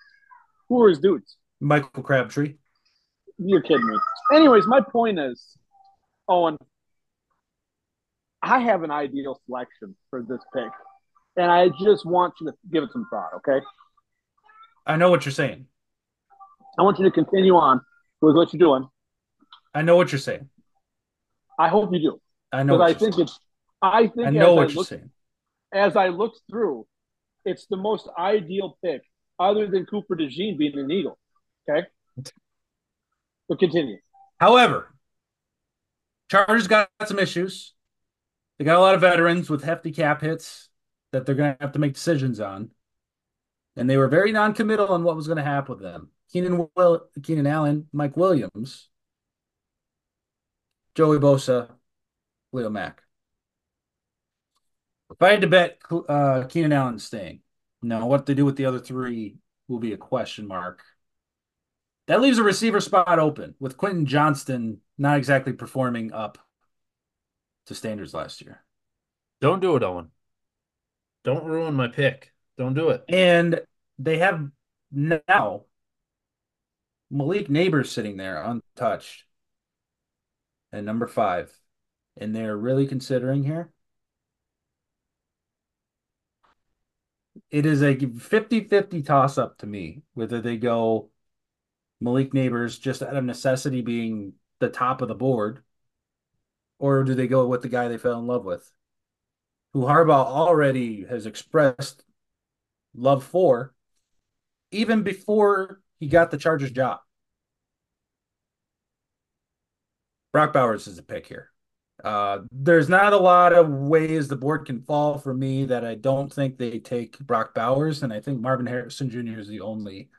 Who were his dudes? Michael Crabtree. You're kidding me. Anyways, my point is, Owen, I have an ideal selection for this pick, and I just want you to give it some thought. Okay. I know what you're saying. I want you to continue on with what you're doing. I know what you're saying. I hope you do. I know. I think saying. it's. I think. I know what I you're look, saying. As I looked through, it's the most ideal pick, other than Cooper DeJean being an Eagle. Okay. But continue. However, Chargers got some issues. They got a lot of veterans with hefty cap hits that they're going to have to make decisions on and they were very non-committal on what was going to happen with them. Keenan Will, Keenan Allen, Mike Williams, Joey Bosa, Leo Mack. If I had to bet uh, Keenan Allen staying, now what they do with the other three will be a question mark. That leaves a receiver spot open with Quentin Johnston not exactly performing up to standards last year. Don't do it, Owen. Don't ruin my pick. Don't do it. And they have now Malik Nabers sitting there untouched at number five. And they're really considering here. It is a 50 50 toss up to me whether they go Malik Nabers just out of necessity being the top of the board, or do they go with the guy they fell in love with, who Harbaugh already has expressed love for, even before he got the Chargers job. Brock Bowers is a pick here. Uh, there's not a lot of ways the board can fall for me that I don't think they take Brock Bowers, and I think Marvin Harrison Jr. is the only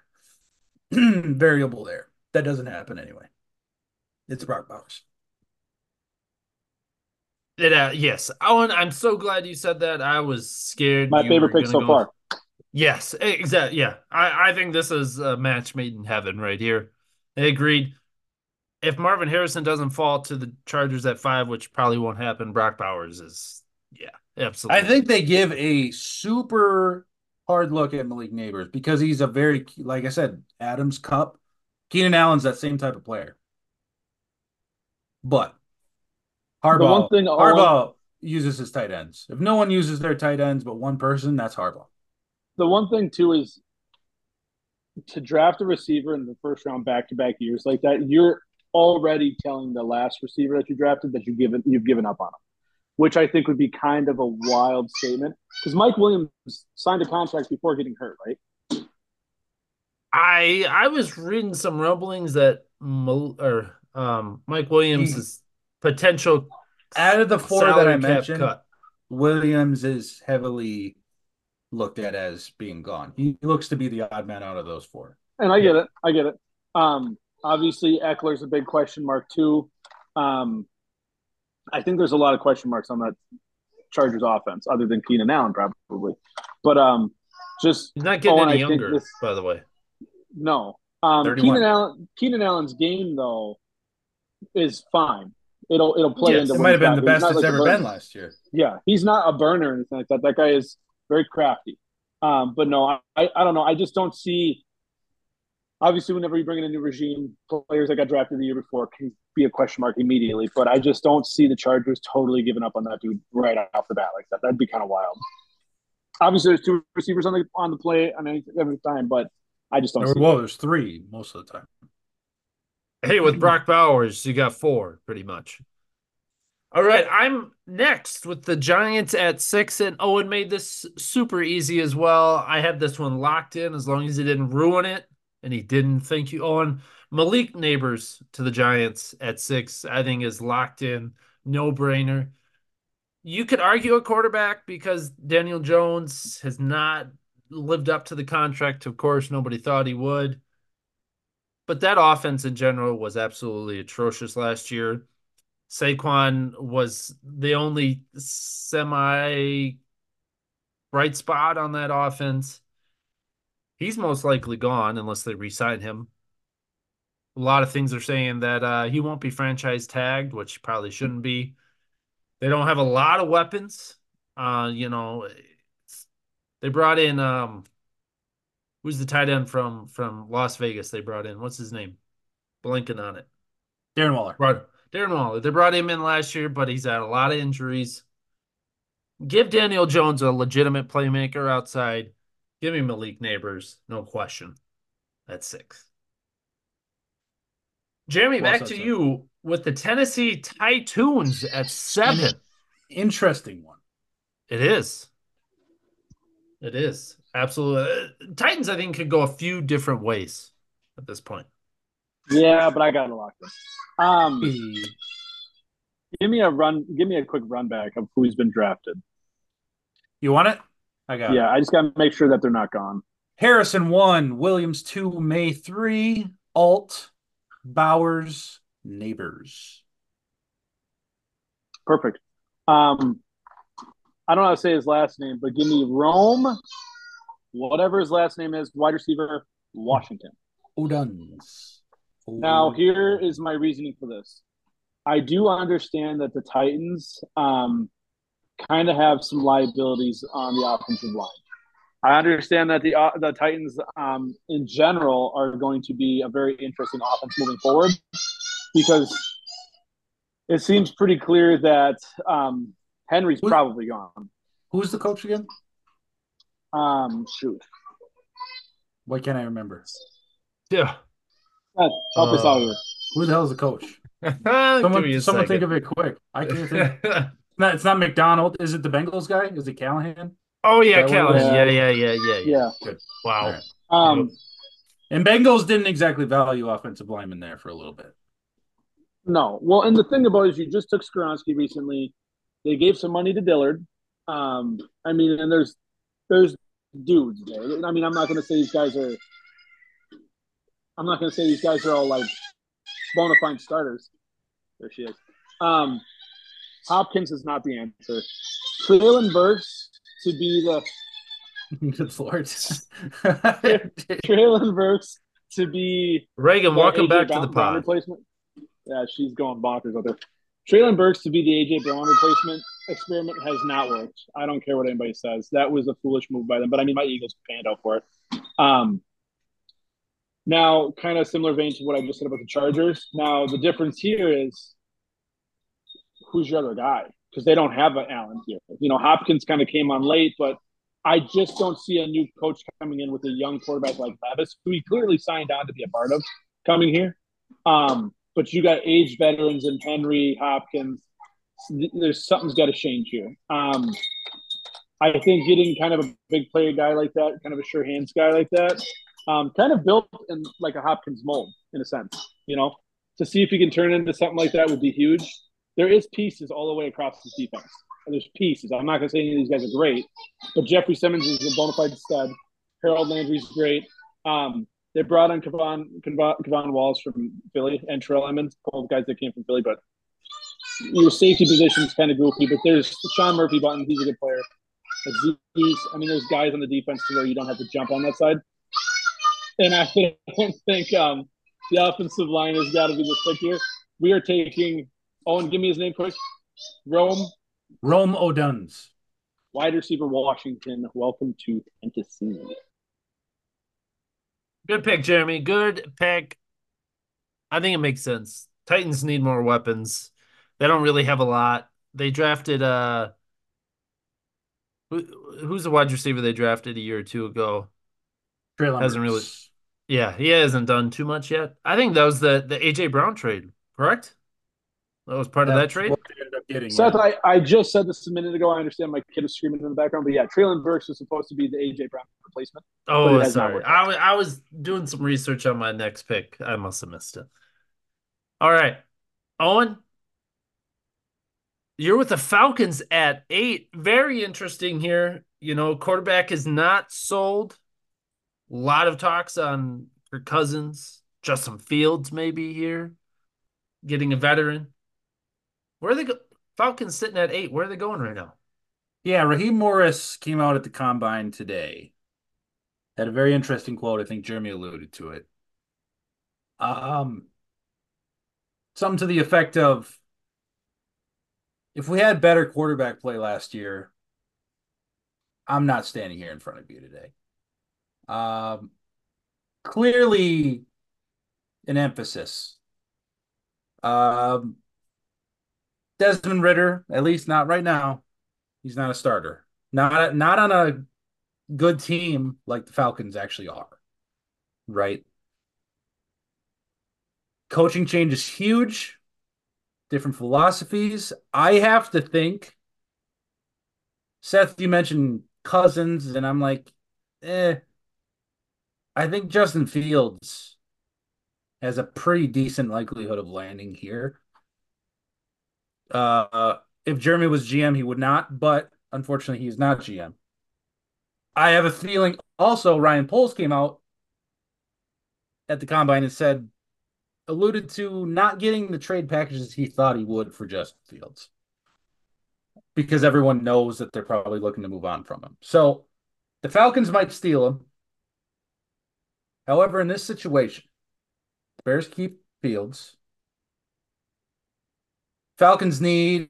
variable there. That doesn't happen anyway. It's Brock Bowers. It, uh, yes, Owen, I'm so glad you said that. I was scared. My favorite pick so go... far. Yes, exactly. Yeah, I, I think this is a match made in heaven right here. I agreed. If Marvin Harrison doesn't fall to the Chargers at five, which probably won't happen, Brock Bowers is, yeah, absolutely. I think they give a super hard look at Malik Nabers because he's a very, like I said, Adams Kupp. Keenan Allen's that same type of player. But Harbaugh, one thing Harbaugh uses his tight ends. If no one uses their tight ends but one person, that's Harbaugh the one thing too is to draft a receiver in the first round back to back years like that, you're already telling the last receiver that you drafted that you've given you've given up on him, which I think would be kind of a wild statement because Mike Williams signed a contract before getting hurt, right? I I was reading some rumblings that Mo, or um, Mike Williams is potential out of the four that I mentioned. Cut. Williams is heavily looked at as being gone. He looks to be the odd man out of those four. And I get it. I get it. Um, obviously, Ekeler's a big question mark too. Um, I think there's a lot of question marks on that Chargers offense, other than Keenan Allen, probably. But um, just he's not getting any younger, this, by the way. No, um, Keenan Allen. Keenan Allen's game though is fine. It'll it'll play yes, into. It might have been the best it's like ever been last year. Yeah, he's not a burner or anything like that. That guy is very crafty. Um, but no, I, I don't know. I just don't see. Obviously, whenever you bring in a new regime, players that got drafted the year before can be a question mark immediately. But I just don't see the Chargers totally giving up on that dude right off the bat like that. That'd be kind of wild. Obviously, there's two receivers on the on the play on any every time, but I just don't. There, well, there's three most of the time. Hey, with Brock Bowers, you got four pretty much. All right, I'm next with the Giants at six, and Owen made this super easy as well. I had this one locked in as long as he didn't ruin it, and he didn't. Thank you, Owen. Malik Nabers to the Giants at six, I think is locked in, no brainer. You could argue a quarterback because Daniel Jones has not lived up to the contract. Of course, nobody thought he would. But that offense in general was absolutely atrocious last year. Saquon was the only semi bright spot on that offense. He's most likely gone unless they re-sign him. A lot of things are saying that uh, he won't be franchise tagged, which probably shouldn't be. They don't have a lot of weapons. Uh, you know, they brought in um, who's the tight end from from Las Vegas? They brought in what's his name? Blinking on it. Darren Waller. Brought, Darren Waller. They brought him in last year, but he's had a lot of injuries. Give Daniel Jones a legitimate playmaker outside. Give me Malik Nabers, no question. That's six. Jeremy, back to sir. you with the Tennessee Titans at seven. Interesting one. It is. It is. Absolutely. Uh, Titans, I think, could go a few different ways at this point. Yeah, but I got it locked in. Um, give me a run. Give me a quick run back of who's been drafted. You want it? I got it. Yeah, I just got to make sure that they're not gone. Harrison one, Williams two, Maye three, Alt, Bowers, Nabers. Perfect. Um, I don't know how to say his last name, but give me Rome, whatever his last name is, wide receiver, Washington. Oduns. Now, here is my reasoning for this. I do understand that the Titans um, kind of have some liabilities on the offensive line. I understand that the uh, the Titans, um, in general, are going to be a very interesting offense moving forward because it seems pretty clear that um, Henry's Who's- probably gone. Who's the coach again? Um, shoot, Why can't I remember? Yeah. Uh, help us out Uh, here. Who the hell is the coach? Give Someone, someone think of it quick. I can't think. It's not, it's not McDonald. Is it the Bengals guy? Is it Callahan? oh yeah, Callahan. one? Yeah, yeah, yeah, yeah, yeah. Yeah. Wow. All right. Um, And Bengals didn't exactly value offensive linemen there for a little bit. No. Well, and the thing about it is you just took Skoronski recently. They gave some money to Dillard. Um, I mean, and there's there's dudes there. I mean, I'm not gonna say these guys are I'm not gonna say these guys are all like bona fide starters. There she is. Um Hopkins is not the answer. Treylon Burks to be the Good lord. Treylon Burks to be Reagan, welcome AJ back to Brown- the Brown pod. replacement. Yeah, she's going bonkers out there. Treylon Burks to be the AJ Brown replacement experiment has not worked. I don't care what anybody says. That was a foolish move by them, but I mean, my Eagles panned out for it. Um, now, kind of similar vein to what I just said about the Chargers. Now, the difference here is who's your other guy? Because they don't have an Allen here. You know, Hopkins kind of came on late, but I just don't see a new coach coming in with a young quarterback like Levis, who he clearly signed on to be a part of, coming here. Um, but you got aged veterans in Henry, Hopkins. There's something's got to change here. Um, I think getting kind of a big player guy like that, kind of a sure hands guy like that, um, kind of built in like a Hopkins mold in a sense. You know, to see if he can turn into something like that would be huge. There is pieces all the way across this defense. And there's pieces. I'm not going to say any of these guys are great, but Jeffrey Simmons is a bona fide stud. Harold Landry's great. Um, they brought in K'Von, K'Von, K'Von Wallace from Philly and Terrell Edmunds, both guys that came from Philly, but your safety position is kind of goofy. But there's Sean Murphy-Bunting, he's a good player. Aziz, I mean, there's guys on the defense to where you don't have to jump on that side. And I don't think um, the offensive line has got to be the stick here. We are taking, Owen, give me his name quick. Rome, Rome Oduns. wide receiver, Washington. Welcome to Tennessee. Good pick, Jeremy. Good pick. I think it makes sense. Titans need more weapons. They don't really have a lot. They drafted uh who, who's the wide receiver they drafted a year or two ago? Treylon Hasn't really- Yeah, he hasn't done too much yet. I think that was the the AJ Brown trade, correct? That was part of that trade. ended up Getting Seth, yeah. I, I just said this a minute ago. I understand my kid is screaming in the background, but yeah, Treylon Burks is supposed to be the AJ Brown replacement. Oh, it has not sorry. worked I, wa- I was doing some research on my next pick. I must have missed it. All right. Owen, you're with the Falcons at eight. Very interesting here. You know, quarterback is not sold. A lot of talks on Kirk Cousins, Justin Fields, maybe here, getting a veteran. Where are they go? Falcons sitting at eight. Where are they going right now? Yeah, Raheem Morris came out at the combine today. Had a very interesting quote. I think Jeremy alluded to it. Um, something to the effect of if we had better quarterback play last year, I'm not standing here in front of you today. Um, clearly an emphasis. Um, Desmond Ridder, at least not right now. He's not a starter. Not not on a good team like the Falcons actually are. Right? Coaching change is huge. Different philosophies. I have to think. Seth, you mentioned Cousins, and I'm like, eh. I think Justin Fields has a pretty decent likelihood of landing here. Uh, if Jeremy was GM, he would not, but unfortunately, he's not GM. I have a feeling also Ryan Poles came out at the combine and said, alluded to not getting the trade packages he thought he would for Justin Fields because everyone knows that they're probably looking to move on from him. So the Falcons might steal him. However, in this situation, the Bears keep Fields. Falcons need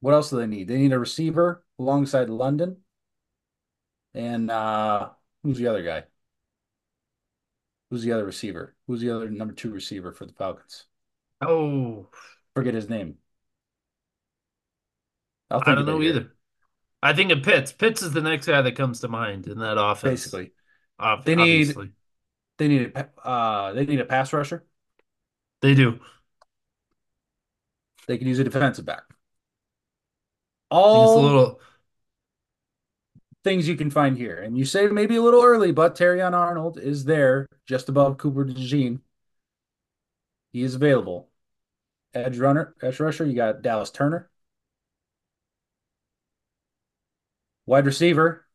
what else do they need? They need a receiver alongside London. And uh who's the other guy? Who's the other receiver? Who's the other number two receiver for the Falcons? Oh, Forget his name. I'll I don't know here. either. I think of Pitts. Pitts is the next guy that comes to mind in that offense. Basically, Ob- They need- obviously. they need a uh they need a pass rusher. They do. They can use a defensive back. I think it's All little. things you can find here. And you say maybe a little early, but Terrion Arnold is there just above Cooper DeJean. He is available. Edge runner, edge rusher, you got Dallas Turner. Wide receiver.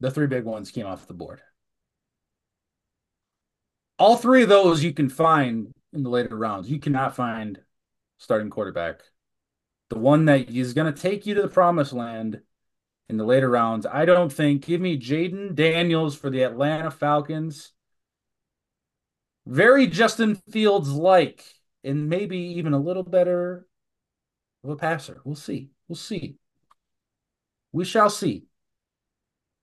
The three big ones came off the board. All three of those you can find in the later rounds. You cannot find starting quarterback. The one that is going to take you to the promised land in the later rounds. I don't think. Give me Jayden Daniels for the Atlanta Falcons. Very Justin Fields like, and maybe even a little better of a passer. We'll see. We'll see. We shall see.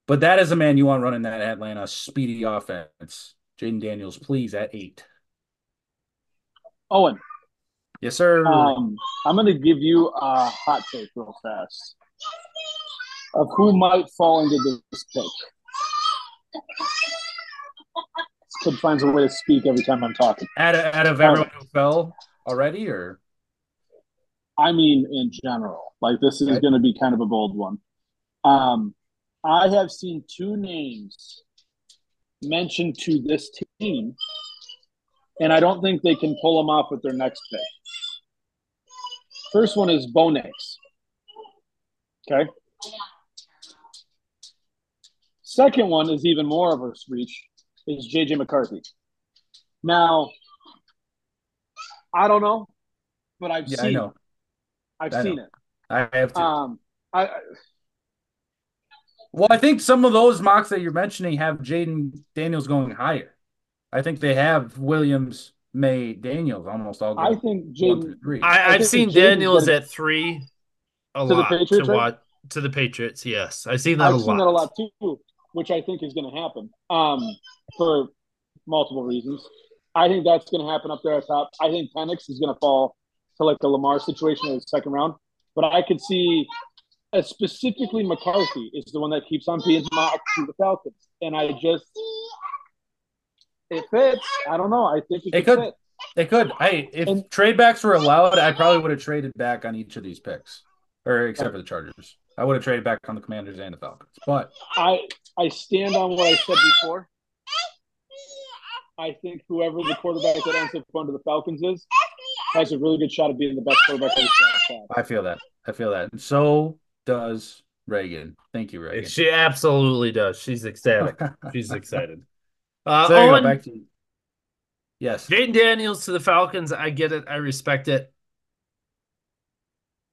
But that is a man you want running that Atlanta speedy offense. Jayden Daniels, please, at eight. Owen, Yes, sir. um, I'm going to give you a hot take real fast of who might fall into this pick. This kid finds a way to speak every time I'm talking. out, of, out of everyone who fell already, or I mean, in general, like this is Okay. going to be kind of a bold one. Um, I have seen two names mentioned to this team, and I don't think they can pull them off with their next pick. First one is Bo Nix. Okay. Second one is even more of a reach is JJ McCarthy. Now, I don't know, but I've yeah, seen I know. I've I seen know. it. I have to. Um, I, I- Well, I think some of those mocks that you're mentioning have Jayden Daniels going higher. I think they have Williams, Maye, Daniels almost all I think one Jayden. three. I, I've think seen Daniels at three a To the lot to Patriots, right? watch to the Patriots. Yes, I've seen that I've a seen lot. that a lot too, which I think is going to happen um, for multiple reasons. I think that's going to happen up there at top. I think Penix is going to fall to like the Lamar situation in the second round, but I could see uh, specifically McCarthy is the one that keeps on being mocked to the Falcons, and I just it fits. I don't know. I think it, It could could. fit. They could. Hey, if And- trade backs were allowed, I probably would have traded back on each of these picks, or except for the Chargers. I would have traded back on the Commanders and the Falcons. But I I stand on what I said before. I think whoever the quarterback that ends up going to the Falcons is has a really good shot of being the best quarterback of the draft. I feel that. I feel that. And so does Reagan. Thank you, Reagan. She absolutely does. She's ecstatic. She's excited. Uh, so there go. Owen, Back to you. Yes. Jayden Daniels to the Falcons. I get it. I respect it.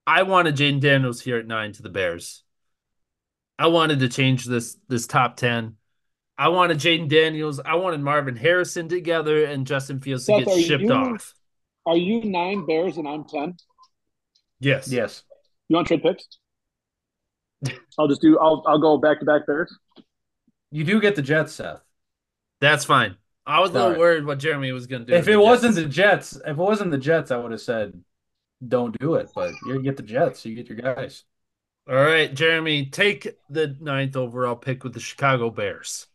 I wanted Jayden Daniels here at nine to the Bears. I wanted to change this this top ten. I wanted Jayden Daniels. I wanted Marvin Harrison together and Justin Fields to Seth, get shipped you- off. Are you nine Bears and I'm ten? Yes. Yes. You want trade picks? I'll just do. I'll I'll go back to back Bears. You do get the Jets, Seth. That's fine. I was a little worried what Jeremy was going to do. If it the wasn't Jets. the Jets, if it wasn't the Jets, I would have said, "Don't do it." But you get the Jets, you get your guys. All right, Jeremy, take the ninth overall pick with the Chicago Bears.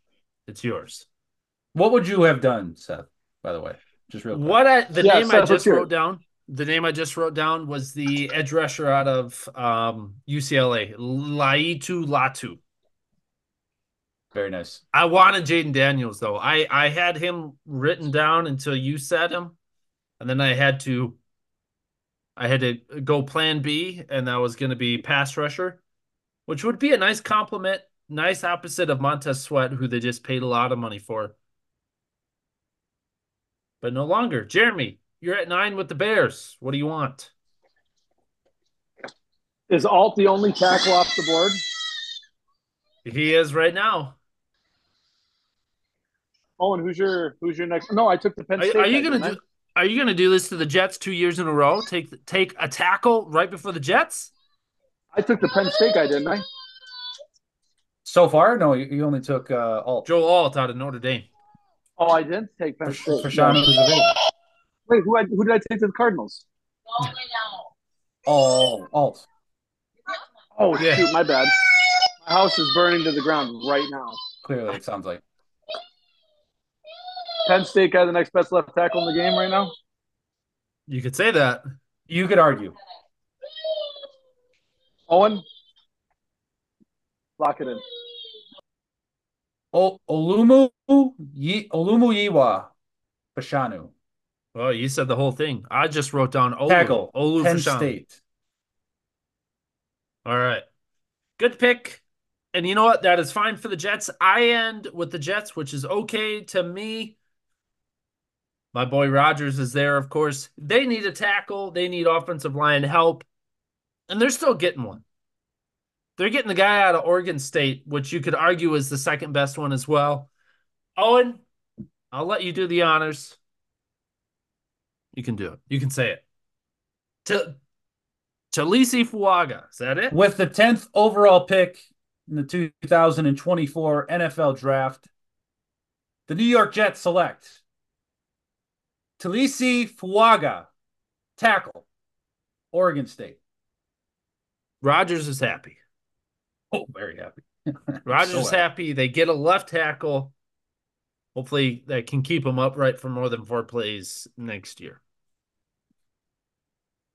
It's yours. What would you have done, Seth? By the way, just real quick. What I the Yeah, name Seth, I just wrote down. The name I just wrote down was the edge rusher out of um, UCLA, Laiatu Latu. Very nice. I wanted Jayden Daniels though. I I had him written down until you said him, and then I had to. I had to go Plan B, and that was going to be pass rusher, which would be a nice compliment, nice opposite of Montez Sweat, who they just paid a lot of money for. But no longer. Jeremy, you're at nine with the Bears. What do you want? Is Alt the only tackle off the board? He is right now. Owen, who's your who's your next? No, I took the Penn State. are you guy, gonna didn't do? Are you gonna do this to the Jets two years in a row? Take take a tackle right before the Jets? I? I took the Penn State guy, didn't I? So far, no, you, you only took uh, Alt. Joe Alt out of Notre Dame. Oh, I didn't take Penn State. Fashawn was available. Wait, who I, who did I take to the Cardinals? Oh, Alt. Oh Yeah. shoot, my bad. My house is burning to the ground right now. Clearly, it sounds like. Penn State guy, the next best left tackle in the game right now. You could say that. You could argue. Owen, lock it in. O- Olumu Yi- Olumu Yiwa Fashanu. Well, you said the whole thing. I just wrote down Olu. Tackle. Olu Penn Fashan. State. All right. Good pick. And you know what? That is fine for the Jets. I end with the Jets, which is okay to me. My boy Rodgers is there, of course. They need a tackle. They need offensive line help. And they're still getting one. They're getting the guy out of Oregon State, which you could argue is the second best one as well. Owen, I'll let you do the honors. You can do it. You can say it. To Taliese Fuaga. Is that it? With the 10th overall pick in the 2024 NFL Draft, the New York Jets select Taliese Fuaga, tackle, Oregon State. Rodgers is happy. Oh, very happy. Rodgers So is happy. They get a left tackle. Hopefully, that can keep him upright for more than four plays next year.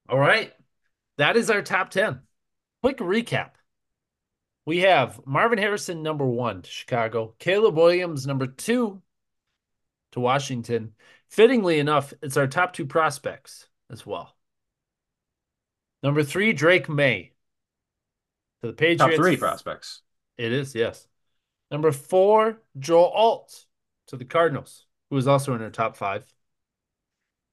All right. That is our top 10. Quick recap. We have Marvin Harrison, number one to Chicago, Caleb Williams, number two to Washington. Fittingly enough, it's our top two prospects as well. Number three, Drake Maye to the Patriots. Top three prospects. It is, yes. Number four, Joel Alt to the Cardinals, who is also in our top five.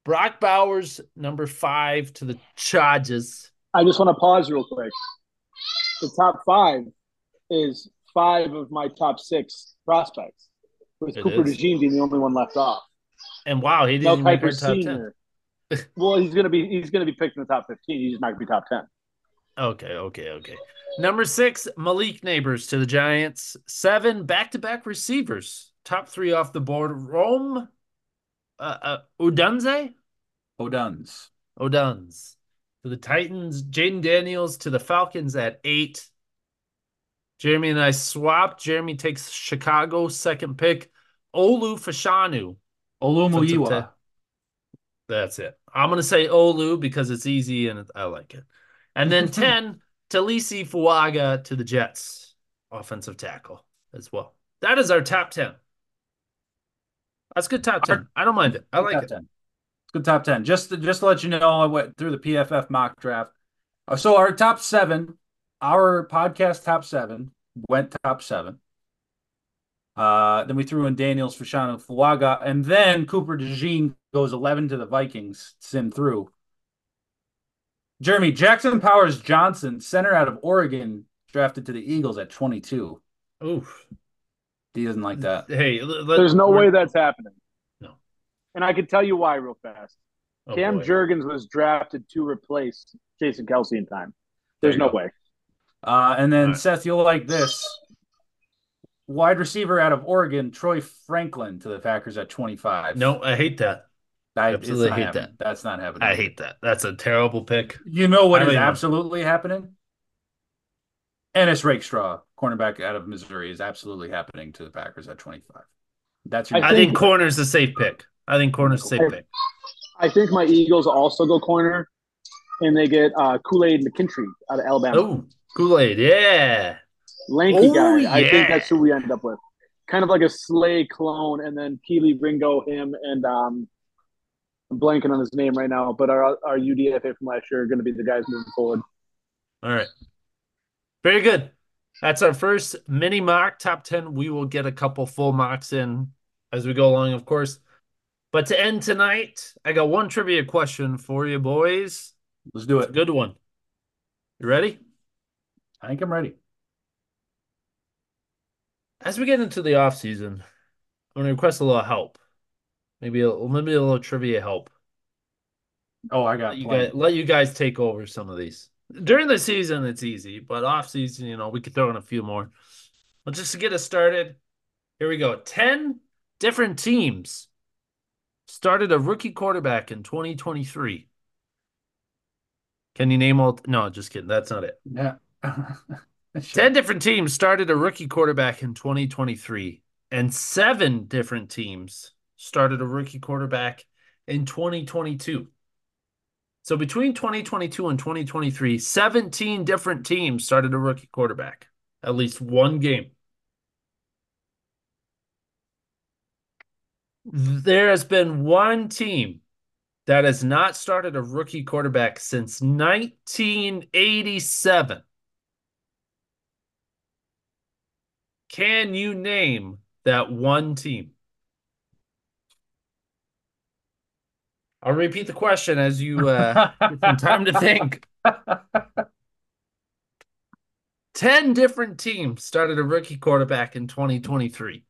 Brock Bowers, number five to the Chargers. I just want to pause real quick. The top five is five of my top six prospects, with It Cooper is. DeJean being the only one left off. And wow, he didn't make our Kiper top 10. Well, he's gonna be he's gonna be picked in the top fifteen. He's just not gonna be top ten. Okay, okay, okay. Number six, Malik Nabers to the Giants. Seven, back to back receivers. Top three off the board. Rome uh, uh, Udunze? O'Duns. Oduns to the Titans. Jayden Daniels to the Falcons at eight. Jeremy and I swapped. Jeremy takes Chicago second pick. Olu Fashanu. Olumu Offensive That's it. I'm gonna say Olu because it's easy and I like it. And then 10, Taliese Fuaga to the Jets, offensive tackle as well. That is our top 10. That's good top 10. I don't mind it. I like it. 10. It's Good top 10. Just to, just to let you know, I went through the PFF mock draft. Uh, So our top seven, our podcast top seven went top seven. Uh, then we threw in Daniels, Fashanu, Fuaga, and then Cooper DeJean goes 11 to the Vikings, sim through. Jeremy, Jackson Powers Johnson, center out of Oregon, drafted to the Eagles at 22. Oof. He doesn't like that. Hey, let- There's no way that's happening. No. And I can tell you why real fast. Oh, Cam boy. Jurgens was drafted to replace Jason Kelce in time. There's There no go. way. Uh, and then Right. Seth, you'll like this. Wide receiver out of Oregon, Troy Franklin to the Packers at 25. No, I hate that. I absolutely hate happening. that. That's not happening. I hate that. That's a terrible pick. You know what I is don't even- absolutely happening? Ennis Rakestraw, cornerback out of Missouri, is absolutely happening to the Packers at 25. That's your I I think think- corner's a safe pick. I think corner's a safe I- pick. I think my Eagles also go corner, and they get uh, Kool Aid McKinstry out of Alabama. Oh, Kool Aid. Yeah. Lanky Oh, guy. I think that's who we end up with. Kind of like a Slay clone, and then Kelee Ringo, him, and um, I'm blanking on his name right now, but our our UDFA from last year are going to be the guys moving forward. All right. Very good. That's our first mini mock top 10. We will get a couple full mocks in as we go along, of course. But to end tonight, I got one trivia question for you, boys. Let's do It's a it. good one. You ready? I think I'm ready. As we get into the off season, I'm going to request a little help. Maybe a, maybe a little trivia help. Oh, I got Let you, guys, let you guys take over some of these. During the season, it's easy, but off season, you know, we could throw in a few more. But just to get us started, here we go. 10 different teams started a rookie quarterback in 2023. Can you name all? No, just kidding. That's not it. Yeah. 10 different teams started a rookie quarterback in 2023, and seven different teams started a rookie quarterback in 2022. So between 2022 and 2023, 17 different teams started a rookie quarterback, at least one game. There has been one team that has not started a rookie quarterback since 1987. Can you name that one team? I'll repeat the question as you uh, get some time to think. 10 different teams started a rookie quarterback in 2023.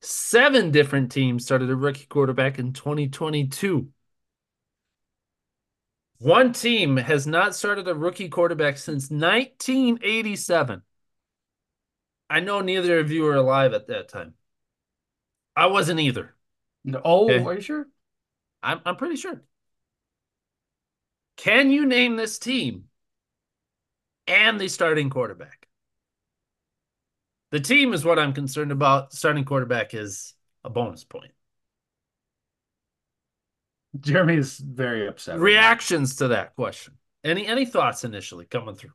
Seven different teams started a rookie quarterback in 2022. One team has not started a rookie quarterback since 1987. I know neither of you were alive at that time. I wasn't either. No- oh, Okay. are you sure? I'm I'm pretty sure. Can you name this team and the starting quarterback? The team is what I'm concerned about. Starting quarterback is a bonus point. Jeremy is very upset. Reactions to that question. Any any thoughts initially coming through?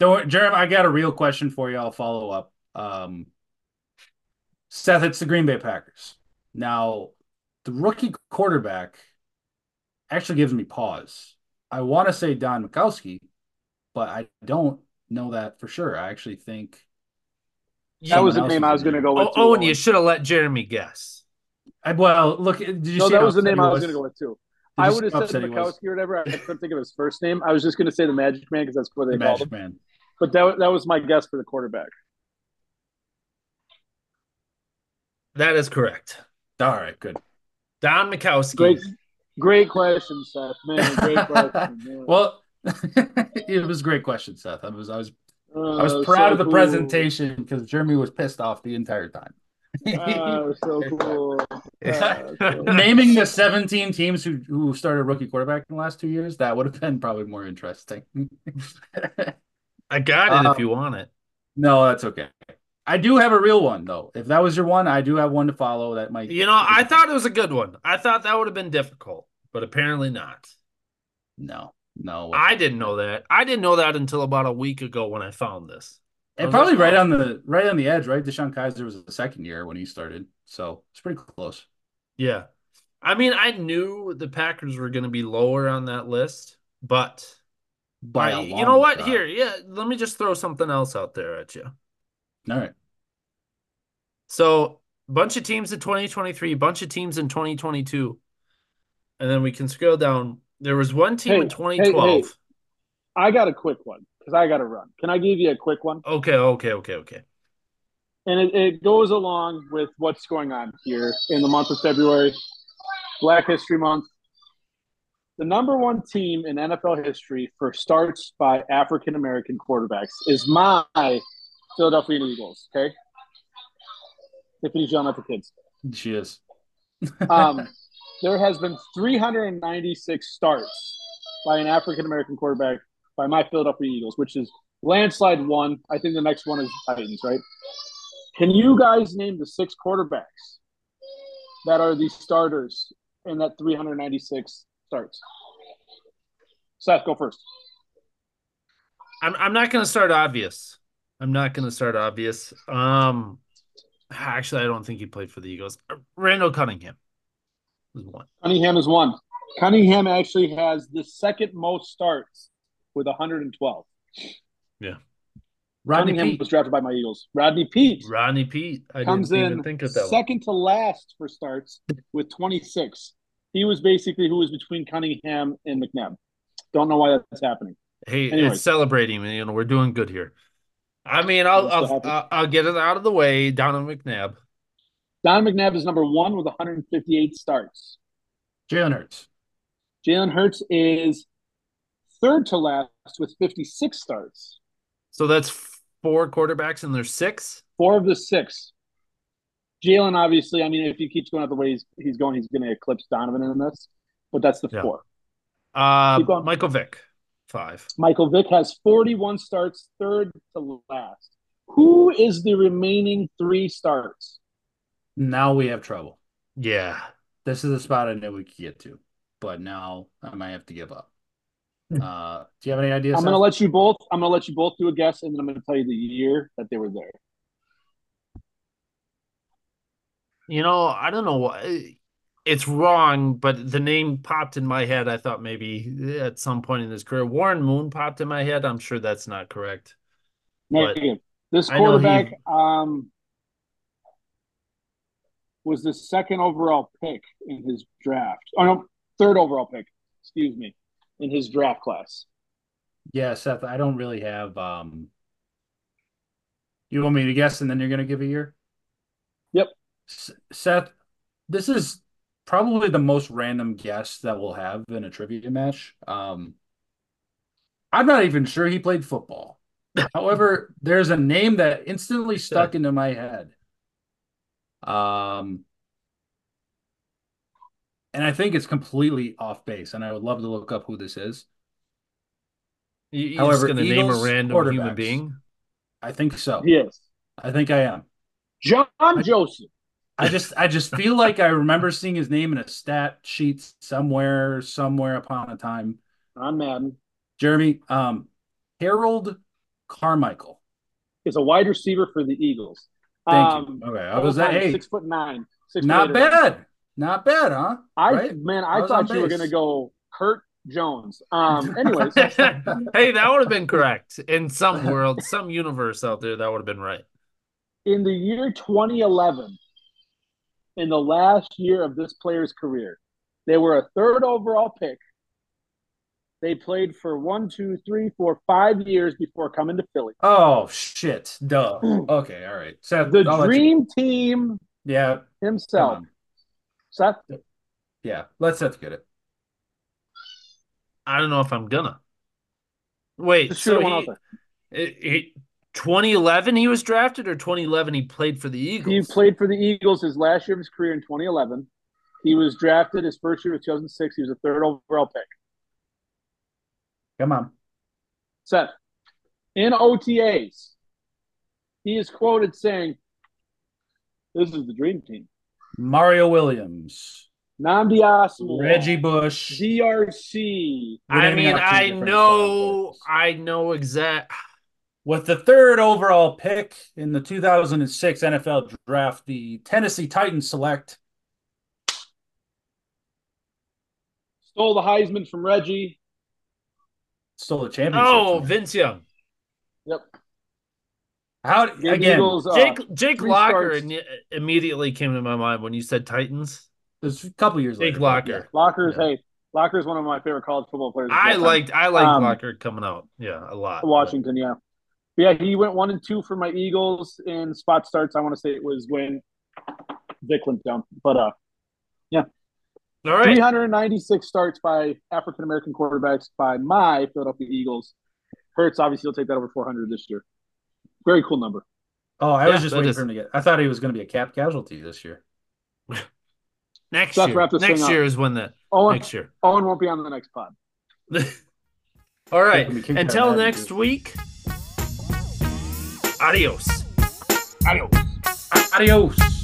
Don't worry, Jeremy, I got a real question for you. I'll follow up. Um, Seth, it's the Green Bay Packers. Now, the rookie quarterback actually gives me pause. I want to say Don Majkowski, but I don't know that for sure. I actually think That was the name is I was going to go with. Oh, too, Owen, you should have let Jeremy guess. I well look. Did you No, see that was the name he I was was? going to go with too. Did I would have said upset? Majkowski or whatever. I couldn't think of his first name. I was just going to say the Magic Man because that's where they The called Magic him. Man. But that that was my guess for the quarterback. That is correct. All right, good. Don Majkowski. Great, great question, Seth. Man, great question. man. Well, it was a great question, Seth. I was I was I Uh, was proud so of the cool. presentation because Jeremy was pissed off the entire time. Uh, so cool. Uh, so- Naming the 17 teams who who started rookie quarterback in the last two years, that would have been probably more interesting. I got it Uh, if you want it. no, that's okay. I do have a real one though. If that was your one, I do have one to follow. That might. You know, I thought it was a good one. I thought that would have been difficult, but apparently not. No, no. I didn't know that. I didn't know that until about a week ago when I found this. And probably right oh. on the right on the edge, right? DeShone Kizer was the second year when he started, so it's pretty close. Yeah, I mean, I knew the Packers were going to be lower on that list, but by I, you know what? Shot. Here, yeah, let me just throw something else out there at you. All right. So, bunch of teams in 2023, bunch of teams in 2022. And then we can scroll down. There was one team hey, in 2012. Hey, hey. I got a quick one because I got to run. Can I give you a quick one? Okay, okay, okay, okay. And it, it goes along with what's going on here in the month of February, Black History Month. The number one team in NFL history for starts by African American quarterbacks is my Philadelphia Eagles. Okay, Tiffany's yelling at the kids. She is. um, there has been 396 starts by an African American quarterback by my Philadelphia Eagles, which is landslide one. I think the next one is Titans, right? Can you guys name the six quarterbacks that are the starters in that 396 starts? Seth, go first. I'm I'm not going to start obvious. I'm not going to start obvious. Um, actually, I don't think he played for the Eagles. Randall Cunningham is one. Cunningham is one. Cunningham actually has the second most starts with 112. Yeah. Rodney Cunningham Peete. was drafted by my Eagles. Rodney Peete. Rodney Peete. I comes in second one. to last for starts with 26. He was basically who was between Cunningham and McNabb. Don't know why that's happening. Hey, Anyways. it's celebrating. You know, we're doing good here. I mean, I'll I'll, I'll, I'll get it out of the way. Donovan McNabb. Donovan McNabb is number one with 158 starts. Jalen Hurts. Jalen Hurts is third to last with 56 starts. So that's four quarterbacks and there's six? Four of the six. Jalen, obviously, I mean, if he keeps going out the way he's, he's going, he's going to eclipse Donovan in this, but that's the yeah. four. Uh, Michael Vick, five. Michael Vick has 41 starts, third to last. Who is the remaining three starts? Now we have trouble. Yeah. This is the spot I knew we could get to, but now I might have to give up. Uh, do you have any ideas? I'm going to let you both. I'm going to let you both do a guess, and then I'm going to tell you the year that they were there. You know, I don't know what it's wrong, but the name popped in my head. I thought maybe at some point in his career, Warren Moon popped in my head. I'm sure that's not correct. Negative. This quarterback he... um, was the second overall pick in his draft. Oh no, third overall pick. Excuse me in his draft class. Yeah, Seth, I don't really have um you want me to guess and then you're going to give a year? Yep. S- Seth, this is probably the most random guess that we'll have in a trivia match. Um I'm not even sure he played football. However, there's a name that instantly stuck into my head. Um and I think it's completely off base. And I would love to look up who this is. You, are However, just going to name a random human being? I think so. Yes, I think I am. John I, Joseph. I just, I just feel like I remember seeing his name in a stat sheet somewhere, somewhere upon a time. On Madden. Jeremy, um, Harold Carmichael is a wide receiver for the Eagles. Thank um, you. Okay, I was at hey, six foot nine. Six not bad. Not bad, huh? I right? man, I, I thought you were gonna go Kurt Jones. Um, anyways, hey, that would have been correct in some world, some universe out there. That would have been right. In the year 2011, in the last year of this player's career, they were a third overall pick. They played for one, two, three, four, five years before coming to Philly. Oh shit! Duh. Okay, all right. So the I'll dream team. Yeah. Himself Seth? Yeah, let Seth get it. I don't know if I'm gonna. Wait, so he, he, 2011 he was drafted, or 2011 he played for the Eagles? He played for the Eagles his last year of his career in 2011. He was drafted his first year of 2006. He was a third overall pick. Come on, Seth. In OTAs, he is quoted saying, "This is the dream team." Mario Williams, Nnamdi Asmo, Reggie Bush. DRC. I mean, I know, I know exact. With the third overall pick in the 2006 NFL draft, the Tennessee Titans select Stole the Heisman from Reggie. stole the championship. Oh, Vince Young, Yep. how The again? Eagles, uh, Jake Jake Locker in- immediately came to my mind when you said Titans. There's a couple years Jake later. Locker. Locker's, Yeah. hey, Locker's one of my favorite college football players. I liked I liked Um, Locker coming out. Yeah, a lot. Washington, yeah. But yeah, he went one and two for my Eagles in spot starts. I want to say it was when Vick went down. But uh yeah. All right. 396 starts by African American quarterbacks by my Philadelphia Eagles. Hurts obviously will take that over 400 this year. Very cool number. Oh, I Yeah, was just waiting is- for him to get. I thought he was going to be a cap casualty this year. Next Let's year. Next thing up. year is when the Owen, Next year. Owen won't be on the next pod. All right. Until next too. week. Adios. Adios. Adios.